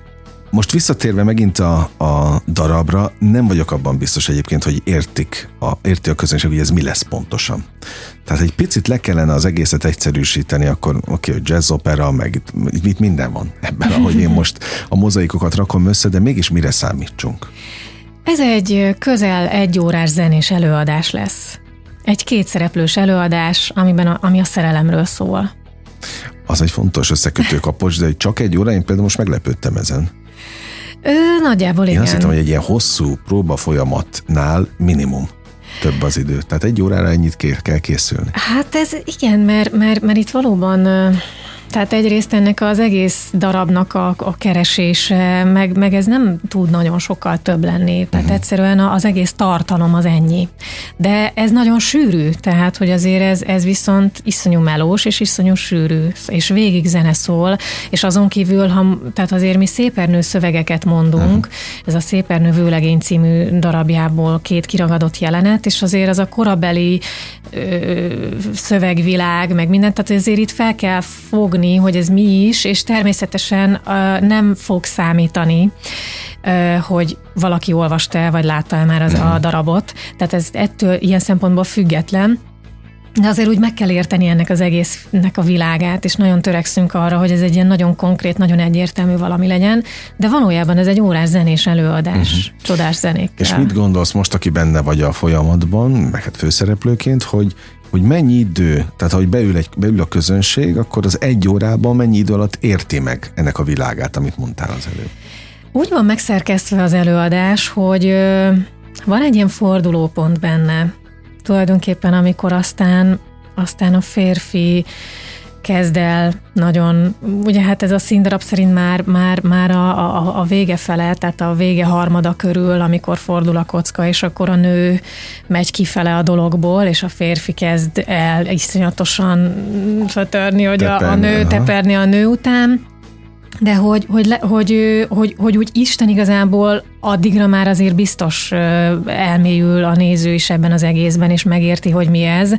most visszatérve megint a, a darabra, nem vagyok abban biztos egyébként, hogy értik a, érti a közönség, hogy ez mi lesz pontosan. Tehát egy picit le kellene az egészet egyszerűsíteni, akkor oké, okay, hogy jazz opera, meg itt, itt minden van ebben, ahogy én most a mozaikokat rakom össze, de mégis mire számítsunk? Ez egy közel egy órás zenés előadás lesz. Egy kétszereplős előadás, amiben a, ami a szerelemről szól. Az egy fontos összekötő kapocs, de csak egy óra, én például most meglepődtem ezen. Ö, nagyjából igen. Én azt hittem, hogy egy ilyen hosszú próba folyamatnál minimum több az idő. Tehát egy órára ennyit kell készülni. Hát ez igen, mert, mert, mert itt valóban tehát egyrészt ennek az egész darabnak a, a keresése, meg, meg ez nem tud nagyon sokkal több lenni. Tehát uh-huh. egyszerűen az egész tartalom az ennyi. De ez nagyon sűrű, tehát hogy azért ez, ez viszont iszonyú melós és iszonyú sűrű, és végig zene szól, és azon kívül, ha, tehát azért mi szépernő szövegeket mondunk, uh-huh. ez a Szépernő vőlegény című darabjából két kiragadott jelenet, és azért az a korabeli ö, szövegvilág, meg mindent, tehát azért itt fel kell fogni tudni, hogy ez mi is, és természetesen nem fog számítani, hogy valaki olvasta el, vagy látta el már az a darabot. Tehát ez ettől ilyen szempontból független. De azért úgy meg kell érteni ennek az egésznek a világát, és nagyon törekszünk arra, hogy ez egy ilyen nagyon konkrét, nagyon egyértelmű valami legyen, de valójában ez egy órás zenés előadás, uh-huh. csodás zenékkel. És mit gondolsz most, aki benne vagy a folyamatban, meg hát főszereplőként, hogy hogy mennyi idő, tehát ha beül, egy, beül a közönség, akkor az egy órában mennyi idő alatt érti meg ennek a világát, amit mondtál az előbb? Úgy van megszerkesztve az előadás, hogy van egy ilyen fordulópont benne. Tulajdonképpen, amikor aztán, aztán a férfi kezd el nagyon, ugye hát ez a színdarab szerint már, már, már a, a, a vége fele, tehát a vége harmada körül, amikor fordul a kocka, és akkor a nő megy kifele a dologból, és a férfi kezd el iszonyatosan törni, hogy teperni, a, a nő, aha. teperni a nő után, de hogy, hogy, hogy, hogy, hogy úgy Isten igazából addigra már azért biztos elmélyül a néző is ebben az egészben, és megérti, hogy mi ez,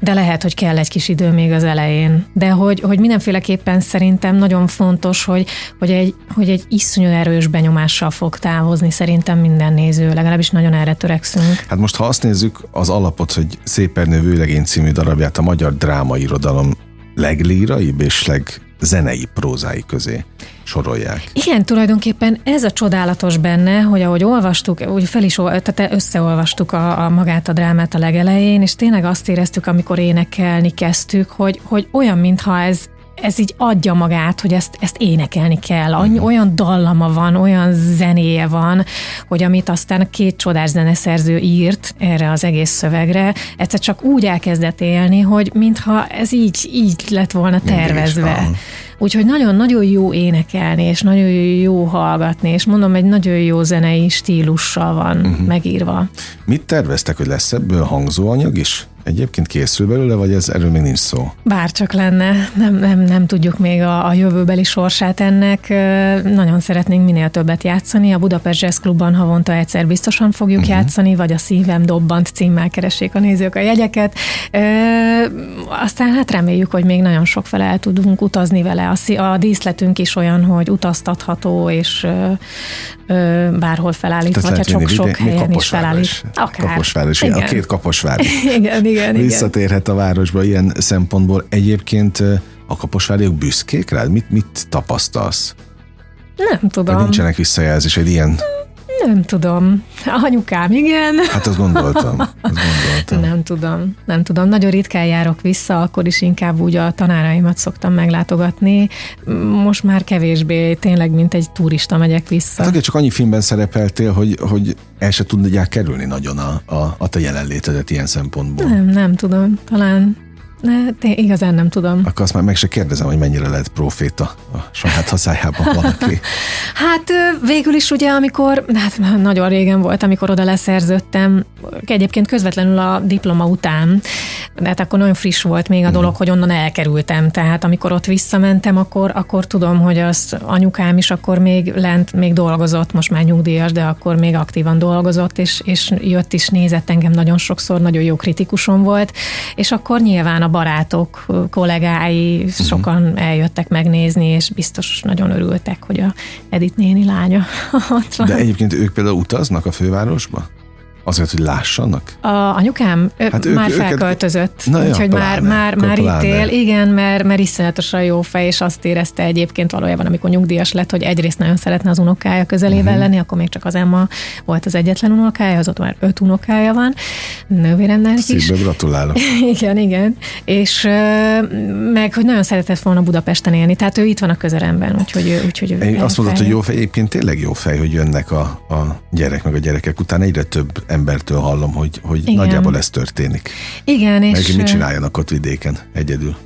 de lehet, hogy kell egy kis idő még az elején. De hogy, hogy mindenféleképpen szerintem nagyon fontos, hogy, hogy, egy, hogy egy iszonyú erős benyomással fog távozni szerintem minden néző, legalábbis nagyon erre törekszünk. Hát most ha azt nézzük, az alapot, hogy Szépernő Vőlegény című darabját a magyar drámairodalom leglíraibb és leg zenei prózái közé sorolják. Igen, tulajdonképpen ez a csodálatos benne, hogy ahogy olvastuk, úgy fel is, tehát összeolvastuk a, a magát a drámát a legelején, és tényleg azt éreztük, amikor énekelni kezdtük, hogy, hogy olyan, mintha ez ez így adja magát, hogy ezt, ezt énekelni kell. Annyi, uh-huh. Olyan dallama van, olyan zenéje van, hogy amit aztán két csodás zeneszerző írt erre az egész szövegre, egyszer csak úgy elkezdett élni, hogy mintha ez így, így lett volna tervezve. Úgyhogy nagyon-nagyon jó énekelni, és nagyon jó hallgatni, és mondom, egy nagyon jó zenei stílussal van uh-huh. megírva. Mit terveztek, hogy lesz ebből hangzóanyag is? Egyébként készül belőle, vagy ez erről még nincs szó? Bárcsak lenne, nem, nem, nem tudjuk még a, a jövőbeli sorsát ennek. Nagyon szeretnénk minél többet játszani. A Budapest Jazz Clubban havonta egyszer biztosan fogjuk uh-huh. játszani, vagy a Szívem dobbant címmel keressék a nézők a jegyeket. E, aztán hát reméljük, hogy még nagyon sok fele el tudunk utazni vele. A, a díszletünk is olyan, hogy utaztatható, és ö, bárhol felállíthatja, sok-sok helyen is felállít. Akár. Kaposváros, igen. a két Kaposvár. igen, igen, Visszatérhet igen. a városba ilyen szempontból. Egyébként a kaposváriak büszkék rád? Mit, mit tapasztalsz? Nem tudom. Vagy nincsenek visszajelzés egy ilyen nem tudom. Anyukám, igen. Hát azt gondoltam. Azt gondoltam. Nem tudom. Nem tudom. Nagyon ritkán járok vissza, akkor is inkább úgy a tanáraimat szoktam meglátogatni. Most már kevésbé, tényleg, mint egy turista megyek vissza. Hát csak annyi filmben szerepeltél, hogy, hogy el se tudják kerülni nagyon a, a, a te jelenlétedet ilyen szempontból. Nem, nem tudom. Talán Ne, té- igazán nem tudom. Akkor azt már meg se kérdezem, hogy mennyire lehet proféta a saját hazájában valaki. Hát végül is ugye, amikor, hát nagyon régen volt, amikor oda leszerződtem, egyébként közvetlenül a diploma után, de hát akkor nagyon friss volt még a dolog, hogy onnan elkerültem. Tehát amikor ott visszamentem, akkor, akkor tudom, hogy az anyukám is akkor még lent, még dolgozott, most már nyugdíjas, de akkor még aktívan dolgozott, és, és jött is, nézett engem nagyon sokszor, nagyon jó kritikusom volt, és akkor nyilván a barátok, kollégái sokan eljöttek megnézni, és biztos nagyon örültek, hogy a Edith néni lánya ott van. De egyébként ők például utaznak a fővárosba? Azért, hogy lássanak? A anyukám hát ők, ők- már őket- felköltözött, ja, úgyhogy már, már, már itt él. Igen, mert, mert iszonyatosan jó fej, és azt érezte egyébként valójában, amikor nyugdíjas lett, hogy egyrészt nagyon szeretne az unokája közelével uh-huh. lenni, akkor még csak az Emma volt az egyetlen unokája, az ott már öt unokája van, nővéremnek is. Szívből gratulálok. Igen, igen. És meg, hogy nagyon szeretett volna Budapesten élni, tehát ő itt van a közelemben, úgyhogy, ő- úgyhogy ő azt mondod, hogy jó fej, egyébként tényleg jó fej, hogy jönnek a, a gyerek meg a gyerekek után. Egyre több embertől hallom, hogy, hogy Igen. nagyjából ez történik. Igen, és... Meg mit ö, csináljanak ott vidéken egyedül?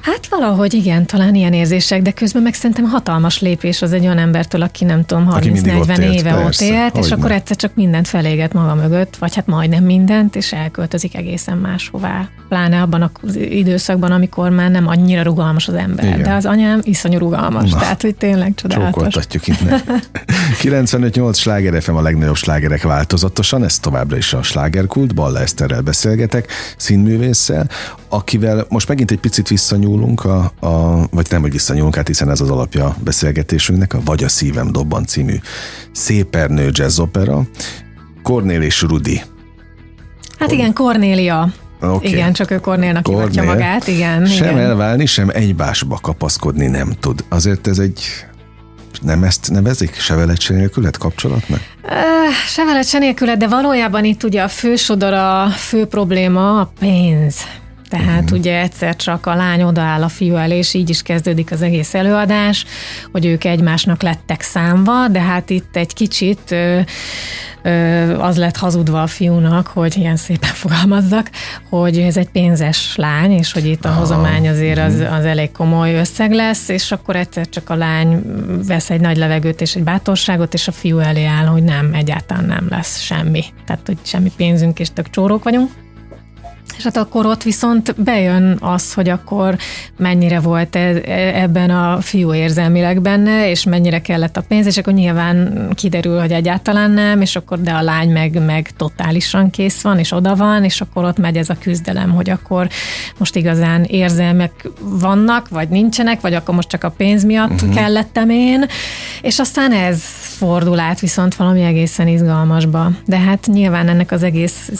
Hát valahogy igen, talán ilyen érzések, de közben meg szerintem hatalmas lépés az egy olyan embertől, aki nem tudom, Aki mindig ott 30-40 élt, éve ott persze, élt, és hogyne. akkor egyszer csak mindent feléget maga mögött, vagy hát majdnem mindent, és elköltözik egészen máshová. Pláne abban az időszakban, amikor már nem annyira rugalmas az ember. Igen. De az anyám iszonyú rugalmas, Na. tehát hogy tényleg csodálatos. Csókoltatjuk innen. 95-8 sláger FM a legnagyobb slágerek változatosan, ez továbbra is a slágerkult, Balla Eszterrel beszélgetek, színművésszel, akivel most megint egy picit visszanyúlunk, a, a, vagy nem, hogy visszanyúlunk, hát hiszen ez az alapja beszélgetésünknek, a Vagy a szívem dobban című szépernő jazzopera, Kornél és Rudi. Hát igen, Kornélia. Oké. Igen, csak ő Kornélnak hivatja Kornél. magát, igen. Sem igen. elválni, sem egybásba kapaszkodni nem tud. Azért ez egy nem ezt nevezik? Se veled, se nélküled kapcsolatnak? Öh, Se veled, se nélküled, de valójában itt ugye a fő sodor, a fő probléma a pénz. Tehát uh-huh. ugye egyszer csak a lány odaáll a fiú elé, és így is kezdődik az egész előadás, hogy ők egymásnak lettek számva, de hát itt egy kicsit ö, ö, az lett hazudva a fiúnak, hogy ilyen szépen fogalmazzak, hogy ez egy pénzes lány, és hogy itt a hozomány azért az, az elég komoly összeg lesz, és akkor egyszer csak a lány vesz egy nagy levegőt és egy bátorságot, és a fiú elé áll, hogy nem, egyáltalán nem lesz semmi. Tehát, hogy semmi pénzünk, és tök csórók vagyunk. És hát akkor ott viszont bejön az, hogy akkor mennyire volt e- e- ebben a fiú érzelmileg benne, és mennyire kellett a pénz, és akkor nyilván kiderül, hogy egyáltalán nem, és akkor de a lány meg, meg totálisan kész van, és oda van, és akkor ott megy ez a küzdelem, hogy akkor most igazán érzelmek vannak, vagy nincsenek, vagy akkor most csak a pénz miatt uh-huh. kellettem én, és aztán ez fordul át viszont valami egészen izgalmasba. De hát nyilván ennek az egész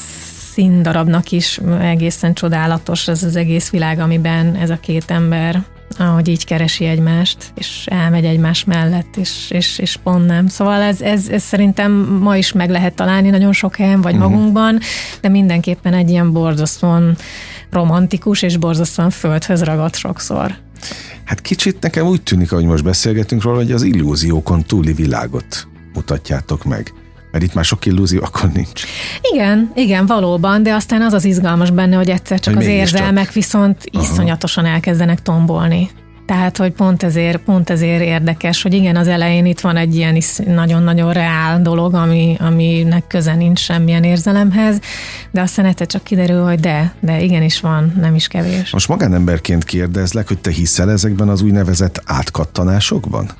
színdarabnak is egészen csodálatos ez az egész világ, amiben ez a két ember ahogy így keresi egymást, és elmegy egymás mellett, és, és, és pont nem. Szóval ez, ez, ez szerintem ma is meg lehet találni nagyon sok helyen, vagy uh-huh. magunkban, de mindenképpen egy ilyen borzasztóan romantikus, és borzasztóan földhöz ragadt sokszor. Hát kicsit nekem úgy tűnik, ahogy most beszélgetünk róla, hogy az illúziókon túli világot mutatjátok meg. Mert itt már sok illúzió akkor nincs. Igen, igen, valóban, de aztán az az izgalmas benne, hogy egyszer csak Hogy az érzelmek viszont iszonyatosan elkezdenek tombolni. Tehát, hogy pont ezért, pont ezért érdekes, hogy igen, az elején itt van egy ilyen nagyon-nagyon reál dolog, ami, aminek köze nincs semmilyen érzelemhez, de aztán egyszer csak kiderül, hogy de, de igenis van, nem is kevés. Most magánemberként kérdezlek, hogy te hiszel ezekben az úgynevezett átkattanásokban?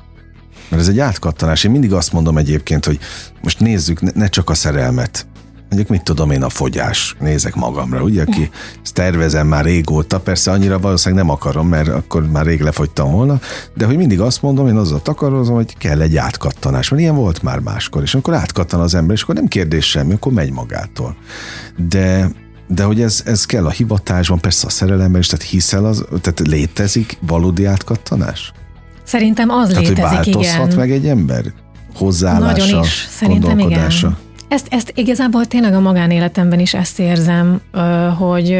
Mert ez egy átkattanás. Én mindig azt mondom egyébként, hogy most nézzük, ne, csak a szerelmet. Mondjuk mit tudom én a fogyás, nézek magamra, ugye, aki ezt tervezem már régóta, persze annyira valószínűleg nem akarom, mert akkor már rég lefogytam volna, de hogy mindig azt mondom, én azzal takarozom, hogy kell egy átkattanás, mert ilyen volt már máskor, és akkor átkattan az ember, és akkor nem kérdés semmi, akkor megy magától. De de hogy ez, ez kell a hivatásban, persze a szerelemben is, tehát hiszel az, tehát létezik valódi átkattanás? Szerintem az Tehát, hogy létezik, változhat igen. meg egy ember? Hozzáállása, Nagyon is, szerintem igen. Ezt, ezt igazából tényleg a magánéletemben is ezt érzem, hogy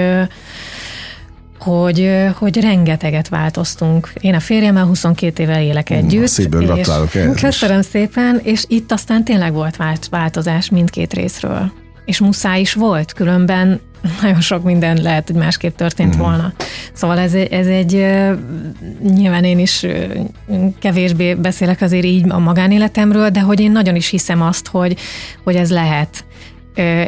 hogy, hogy rengeteget változtunk. Én a férjemmel 22 éve élek együtt. szépen gratulálok is. Köszönöm szépen, és itt aztán tényleg volt vált- változás mindkét részről. És muszáj is volt, különben nagyon sok minden lehet, hogy másképp történt mm. volna. Szóval ez, ez egy, nyilván én is kevésbé beszélek azért így a magánéletemről, de hogy én nagyon is hiszem azt, hogy, hogy ez lehet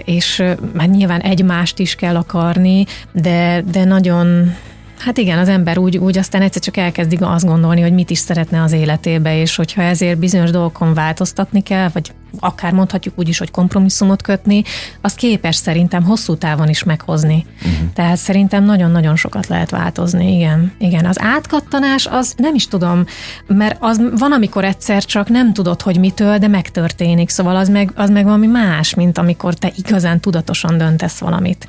és már nyilván egymást is kell akarni, de, de nagyon Hát igen, az ember úgy, úgy aztán egyszer csak elkezdi azt gondolni, hogy mit is szeretne az életébe, és hogyha ezért bizonyos dolgokon változtatni kell, vagy akár mondhatjuk úgy is, hogy kompromisszumot kötni, az képes szerintem hosszú távon is meghozni. Uh-huh. Tehát szerintem nagyon-nagyon sokat lehet változni, igen. Igen, az átkattanás, az nem is tudom, mert az van, amikor egyszer csak nem tudod, hogy mitől, de megtörténik, szóval az meg, az meg valami más, mint amikor te igazán tudatosan döntesz valamit.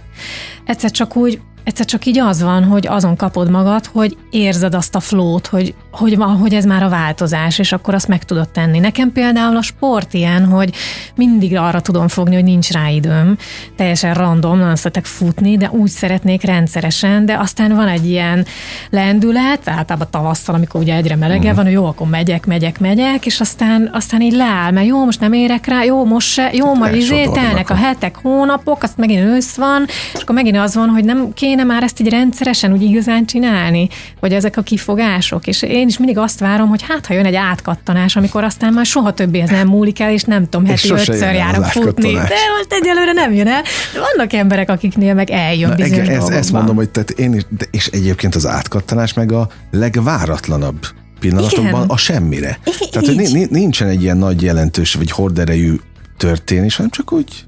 Egyszer csak úgy egyszer csak így az van, hogy azon kapod magad, hogy érzed azt a flót, hogy, hogy, van, hogy ez már a változás, és akkor azt meg tudod tenni. Nekem például a sport ilyen, hogy mindig arra tudom fogni, hogy nincs rá időm. Teljesen random, nagyon szeretek futni, de úgy szeretnék rendszeresen, de aztán van egy ilyen lendület, általában tavasszal, amikor ugye egyre melegebb uh-huh. van, hogy jó, akkor megyek, megyek, megyek, és aztán, aztán így leáll, mert jó, most nem érek rá, jó, most se, jó, majd izé, telnek a hetek, hónapok, azt megint ősz van, és akkor megint az van, hogy nem kéne kéne már ezt így rendszeresen úgy igazán csinálni, vagy ezek a kifogások, és én is mindig azt várom, hogy hát ha jön egy átkattanás, amikor aztán már soha többé ez nem múlik el, és nem tudom, heti ötször járok futni. De most egyelőre nem jön el. De vannak emberek, akiknél meg eljön Na, bizonyos ez, Ezt mondom, hogy tehát én is, de, és egyébként az átkattanás meg a legváratlanabb pillanatokban Igen. a semmire. I- Tehát, hogy nincsen egy ilyen nagy jelentős vagy horderejű történés, hanem csak úgy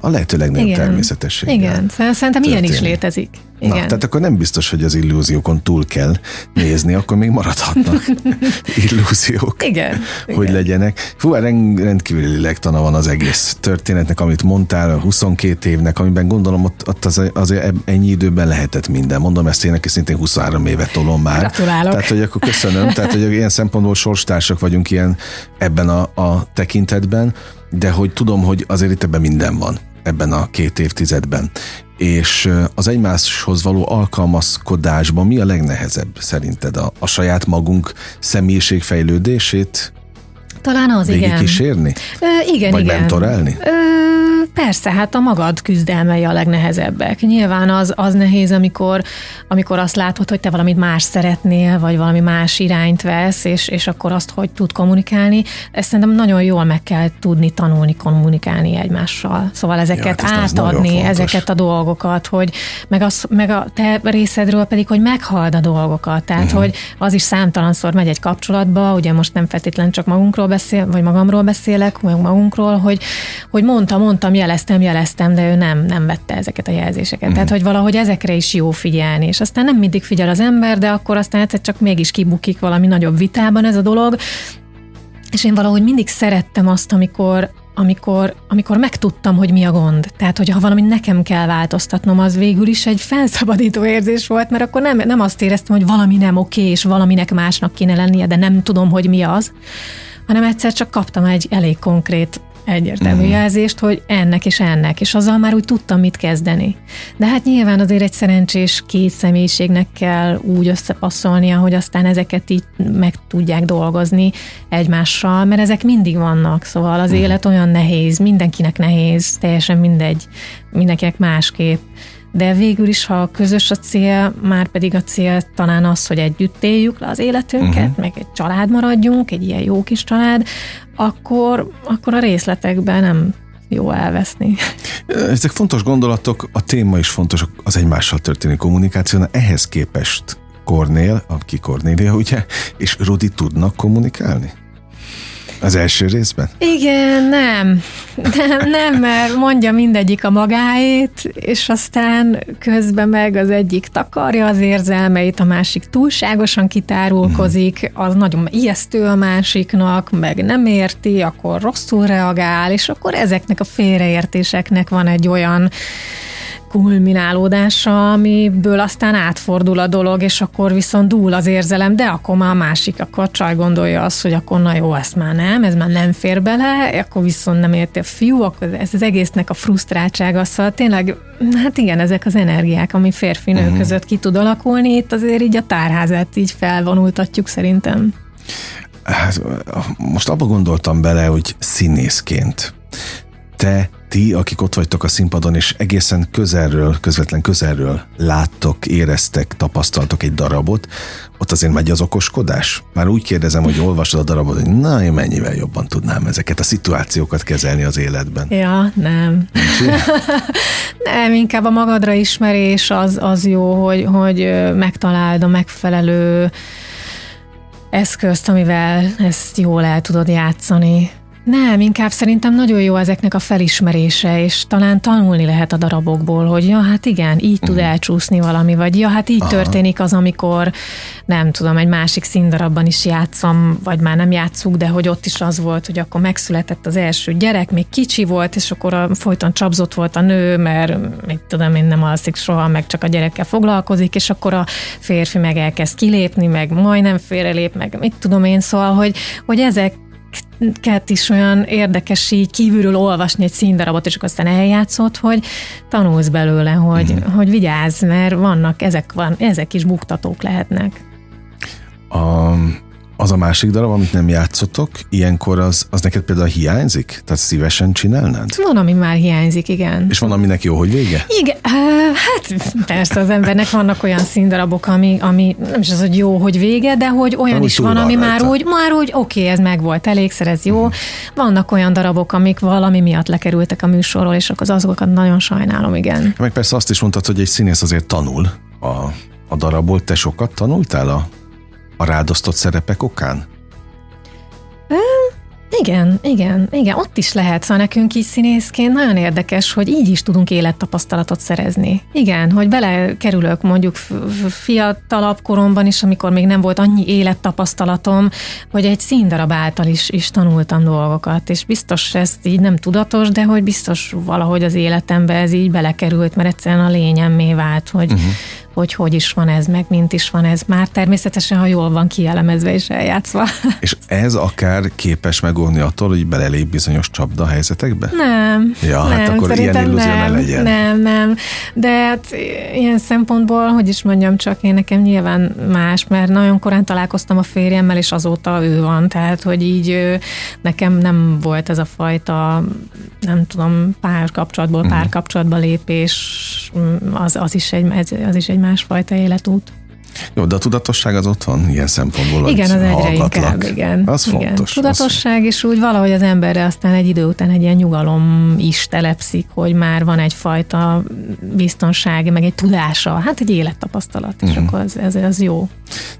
a lehető legnagyobb Igen. természetességgel. Igen, szerintem történik. ilyen is létezik. Igen. Na, tehát akkor nem biztos, hogy az illúziókon túl kell nézni, akkor még maradhatnak illúziók, Igen. hogy Igen. legyenek. Fú, rendkívüli legtana van az egész történetnek, amit mondtál, 22 évnek, amiben gondolom ott, ott az, az ennyi időben lehetett minden. Mondom ezt én, neki szintén 23 évet tolom már. Gratulálok. Tehát, hogy akkor köszönöm. Tehát, hogy ilyen szempontból sorstársak vagyunk ilyen ebben a, a tekintetben, de hogy tudom, hogy azért itt ebben minden van ebben a két évtizedben. És az egymáshoz való alkalmazkodásban mi a legnehezebb szerinted? A, a saját magunk személyiségfejlődését talán az, igen. kísérni? Ö, igen, Vagy igen. mentorálni? Ö, persze, hát a magad küzdelmei a legnehezebbek. Nyilván az, az nehéz, amikor, amikor azt látod, hogy te valamit más szeretnél, vagy valami más irányt vesz, és, és akkor azt, hogy tud kommunikálni. Ezt szerintem nagyon jól meg kell tudni tanulni kommunikálni egymással. Szóval ezeket ja, hát átadni, ezeket a dolgokat, hogy meg, az, meg a te részedről pedig, hogy meghald a dolgokat. Tehát, uh-huh. hogy az is számtalanszor megy egy kapcsolatba, ugye most nem feltétlenül csak magunkról beszél, vagy magamról beszélek, vagy magunkról, hogy, hogy mondtam, mondtam, jeleztem, jeleztem, de ő nem, nem vette ezeket a jelzéseket. Mm. Tehát, hogy valahogy ezekre is jó figyelni, és aztán nem mindig figyel az ember, de akkor aztán egyszer csak mégis kibukik valami nagyobb vitában ez a dolog, és én valahogy mindig szerettem azt, amikor, amikor, amikor megtudtam, hogy mi a gond. Tehát, hogy ha valami nekem kell változtatnom, az végül is egy felszabadító érzés volt, mert akkor nem, nem azt éreztem, hogy valami nem oké, és valaminek másnak kéne lennie, de nem tudom, hogy mi az, hanem egyszer csak kaptam egy elég konkrét egyértelmű uh-huh. jelzést, hogy ennek és ennek, és azzal már úgy tudtam mit kezdeni. De hát nyilván azért egy szerencsés két személyiségnek kell úgy összepasszolnia, hogy aztán ezeket így meg tudják dolgozni egymással, mert ezek mindig vannak, szóval az uh-huh. élet olyan nehéz, mindenkinek nehéz, teljesen mindegy, mindenkinek másképp de végül is, ha közös a cél, már pedig a cél talán az, hogy együtt éljük le az életünket, uh-huh. meg egy család maradjunk, egy ilyen jó kis család, akkor, akkor a részletekben nem jó elveszni. Ezek fontos gondolatok, a téma is fontos, az egymással történő kommunikáció, ehhez képest Kornél, aki Kornélia, ugye, és Rudi tudnak kommunikálni? Az első részben? Igen, nem. Nem, nem, mert mondja mindegyik a magáét, és aztán közben meg az egyik takarja az érzelmeit, a másik túlságosan kitárulkozik, az nagyon ijesztő a másiknak, meg nem érti, akkor rosszul reagál, és akkor ezeknek a félreértéseknek van egy olyan kulminálódása, amiből aztán átfordul a dolog, és akkor viszont dúl az érzelem, de akkor már a másik, akkor a csaj gondolja azt, hogy akkor na jó, ezt már nem, ez már nem fér bele, akkor viszont nem érti a fiú, akkor ez az egésznek a frusztráltsága, szóval tényleg, hát igen, ezek az energiák, ami férfi-nő uh-huh. között ki tud alakulni, itt azért így a tárházát így felvonultatjuk szerintem. Hát, most abba gondoltam bele, hogy színészként te ti, akik ott vagytok a színpadon, és egészen közelről, közvetlen közelről láttok, éreztek, tapasztaltok egy darabot, ott azért megy az okoskodás? Már úgy kérdezem, hogy olvasod a darabot, hogy na, én mennyivel jobban tudnám ezeket a szituációkat kezelni az életben. Ja, nem. nem, inkább a magadra ismerés az, az jó, hogy, hogy megtaláld a megfelelő eszközt, amivel ezt jól el tudod játszani. Nem, inkább szerintem nagyon jó ezeknek a felismerése, és talán tanulni lehet a darabokból, hogy ja, hát igen, így tud mhm. elcsúszni valami, vagy ja, hát így Aha. történik az, amikor nem tudom, egy másik színdarabban is játszom, vagy már nem játszuk, de hogy ott is az volt, hogy akkor megszületett az első gyerek, még kicsi volt, és akkor a, folyton csapzott volt a nő, mert mit tudom én nem alszik soha, meg csak a gyerekkel foglalkozik, és akkor a férfi meg elkezd kilépni, meg majdnem félrelép, meg mit tudom én, szóval, hogy, hogy ezek ezeket is olyan érdekes így kívülről olvasni egy színdarabot, és akkor aztán eljátszott, hogy tanulsz belőle, hogy, mm. hogy vigyázz, mert vannak, ezek, van, ezek is buktatók lehetnek. A, az a másik darab, amit nem játszotok, ilyenkor az, az neked például hiányzik? Tehát szívesen csinálnád? Van, ami már hiányzik, igen. És van, aminek jó, hogy vége? Igen, hát persze az embernek vannak olyan színdarabok, ami, ami nem is az, hogy jó, hogy vége, de hogy olyan Ami is van, ami már úgy, már úgy oké, okay, ez meg volt, elégszer ez jó. Uh-huh. Vannak olyan darabok, amik valami miatt lekerültek a műsorról, és akkor azokat nagyon sajnálom, igen. Meg persze azt is mondtad, hogy egy színész azért tanul a, a darabból. Te sokat tanultál a a rádosztott szerepek okán? Igen, igen, igen, ott is lehet. Szóval nekünk is színészként nagyon érdekes, hogy így is tudunk élettapasztalatot szerezni. Igen, hogy belekerülök mondjuk fiatalabb koromban is, amikor még nem volt annyi élettapasztalatom, hogy egy színdarab által is, is tanultam dolgokat, és biztos ez így nem tudatos, de hogy biztos valahogy az életembe ez így belekerült, mert egyszerűen a lényemmé vált, hogy, uh-huh hogy hogy is van ez, meg mint is van ez már. Természetesen, ha jól van kielemezve és eljátszva. És ez akár képes megóvni attól, hogy belelép bizonyos csapda helyzetekbe? Nem. Ja, hát nem, hát akkor ilyen illúzió nem, ne legyen. Nem, nem. De hát ilyen szempontból, hogy is mondjam, csak én nekem nyilván más, mert nagyon korán találkoztam a férjemmel, és azóta ő van, tehát hogy így nekem nem volt ez a fajta, nem tudom, párkapcsolatból mhm. párkapcsolatba lépés, az, az, is egy, az is egy másfajta életút. Jó, de a tudatosság az ott van ilyen szempontból. Igen, az egyre inkább, igen. Az igen. fontos. Tudatosság, az... és úgy valahogy az emberre aztán egy idő után egy ilyen nyugalom is telepszik, hogy már van egyfajta biztonság, meg egy tudása, hát egy élettapasztalat, és uh-huh. akkor az, ez, az jó.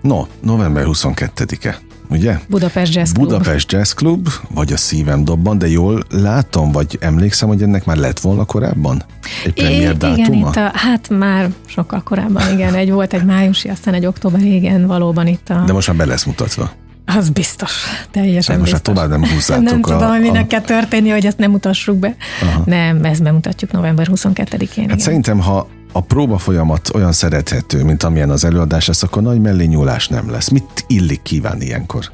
No, november 22-e ugye? Budapest Jazz Club. Budapest Jazz Club, vagy a szívem dobban, de jól látom, vagy emlékszem, hogy ennek már lett volna korábban? Egy premier dátuma? Igen, itt a, hát már sokkal korábban, igen, egy volt egy májusi, aztán egy október, igen, valóban itt a... De most már be lesz mutatva. Az biztos, teljesen hát most biztos. tovább nem húzzátok. Nem a, tudom, hogy minek a... kell történni, hogy ezt nem mutassuk be. Aha. Nem, ezt bemutatjuk november 22-én. Hát igen. szerintem, ha a próba folyamat olyan szerethető, mint amilyen az előadás lesz, akkor nagy mellényúlás nem lesz. Mit illik kívánni ilyenkor?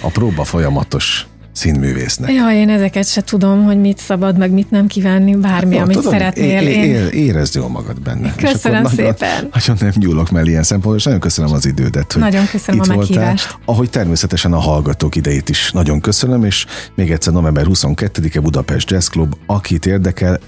A próba folyamatos színművésznek. Ja, én ezeket se tudom, hogy mit szabad, meg mit nem kívánni, bármi, hát, amit tudom, szeretnél. É, é, érezd jól magad benne. Köszönöm és szépen. Nagyon, nagyon nem nyúlok mellé ilyen szempontból, és nagyon köszönöm az idődet, hogy Nagyon köszönöm itt a meghívást. Voltál. Ahogy természetesen a hallgatók idejét is nagyon köszönöm, és még egyszer november 22-e Budapest Jazz Club, akit érdekel,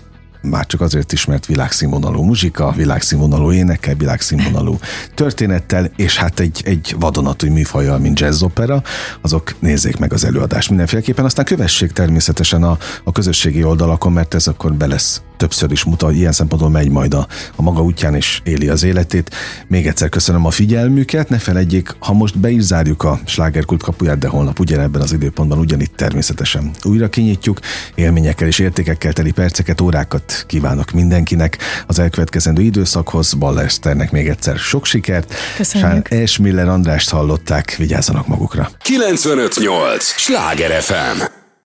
már csak azért is, mert világszínvonalú muzsika, világszínvonalú énekkel, világszínvonalú történettel, és hát egy, egy vadonatúj műfajjal, mint jazzopera, azok nézzék meg az előadást mindenféleképpen. Aztán kövessék természetesen a, a közösségi oldalakon, mert ez akkor be lesz többször is mutat, ilyen szempontból megy majd a, a maga útján és éli az életét. Még egyszer köszönöm a figyelmüket, ne felejtjék, ha most be is zárjuk a slágerkult kapuját, de holnap ugyanebben az időpontban ugyanitt természetesen újra kinyitjuk, élményekkel és értékekkel teli perceket, órákat kívánok mindenkinek az elkövetkezendő időszakhoz. Balla Eszternek még egyszer sok sikert. Köszönjük. És Miller Andrást hallották, vigyázzanak magukra. 958! Sláger FM!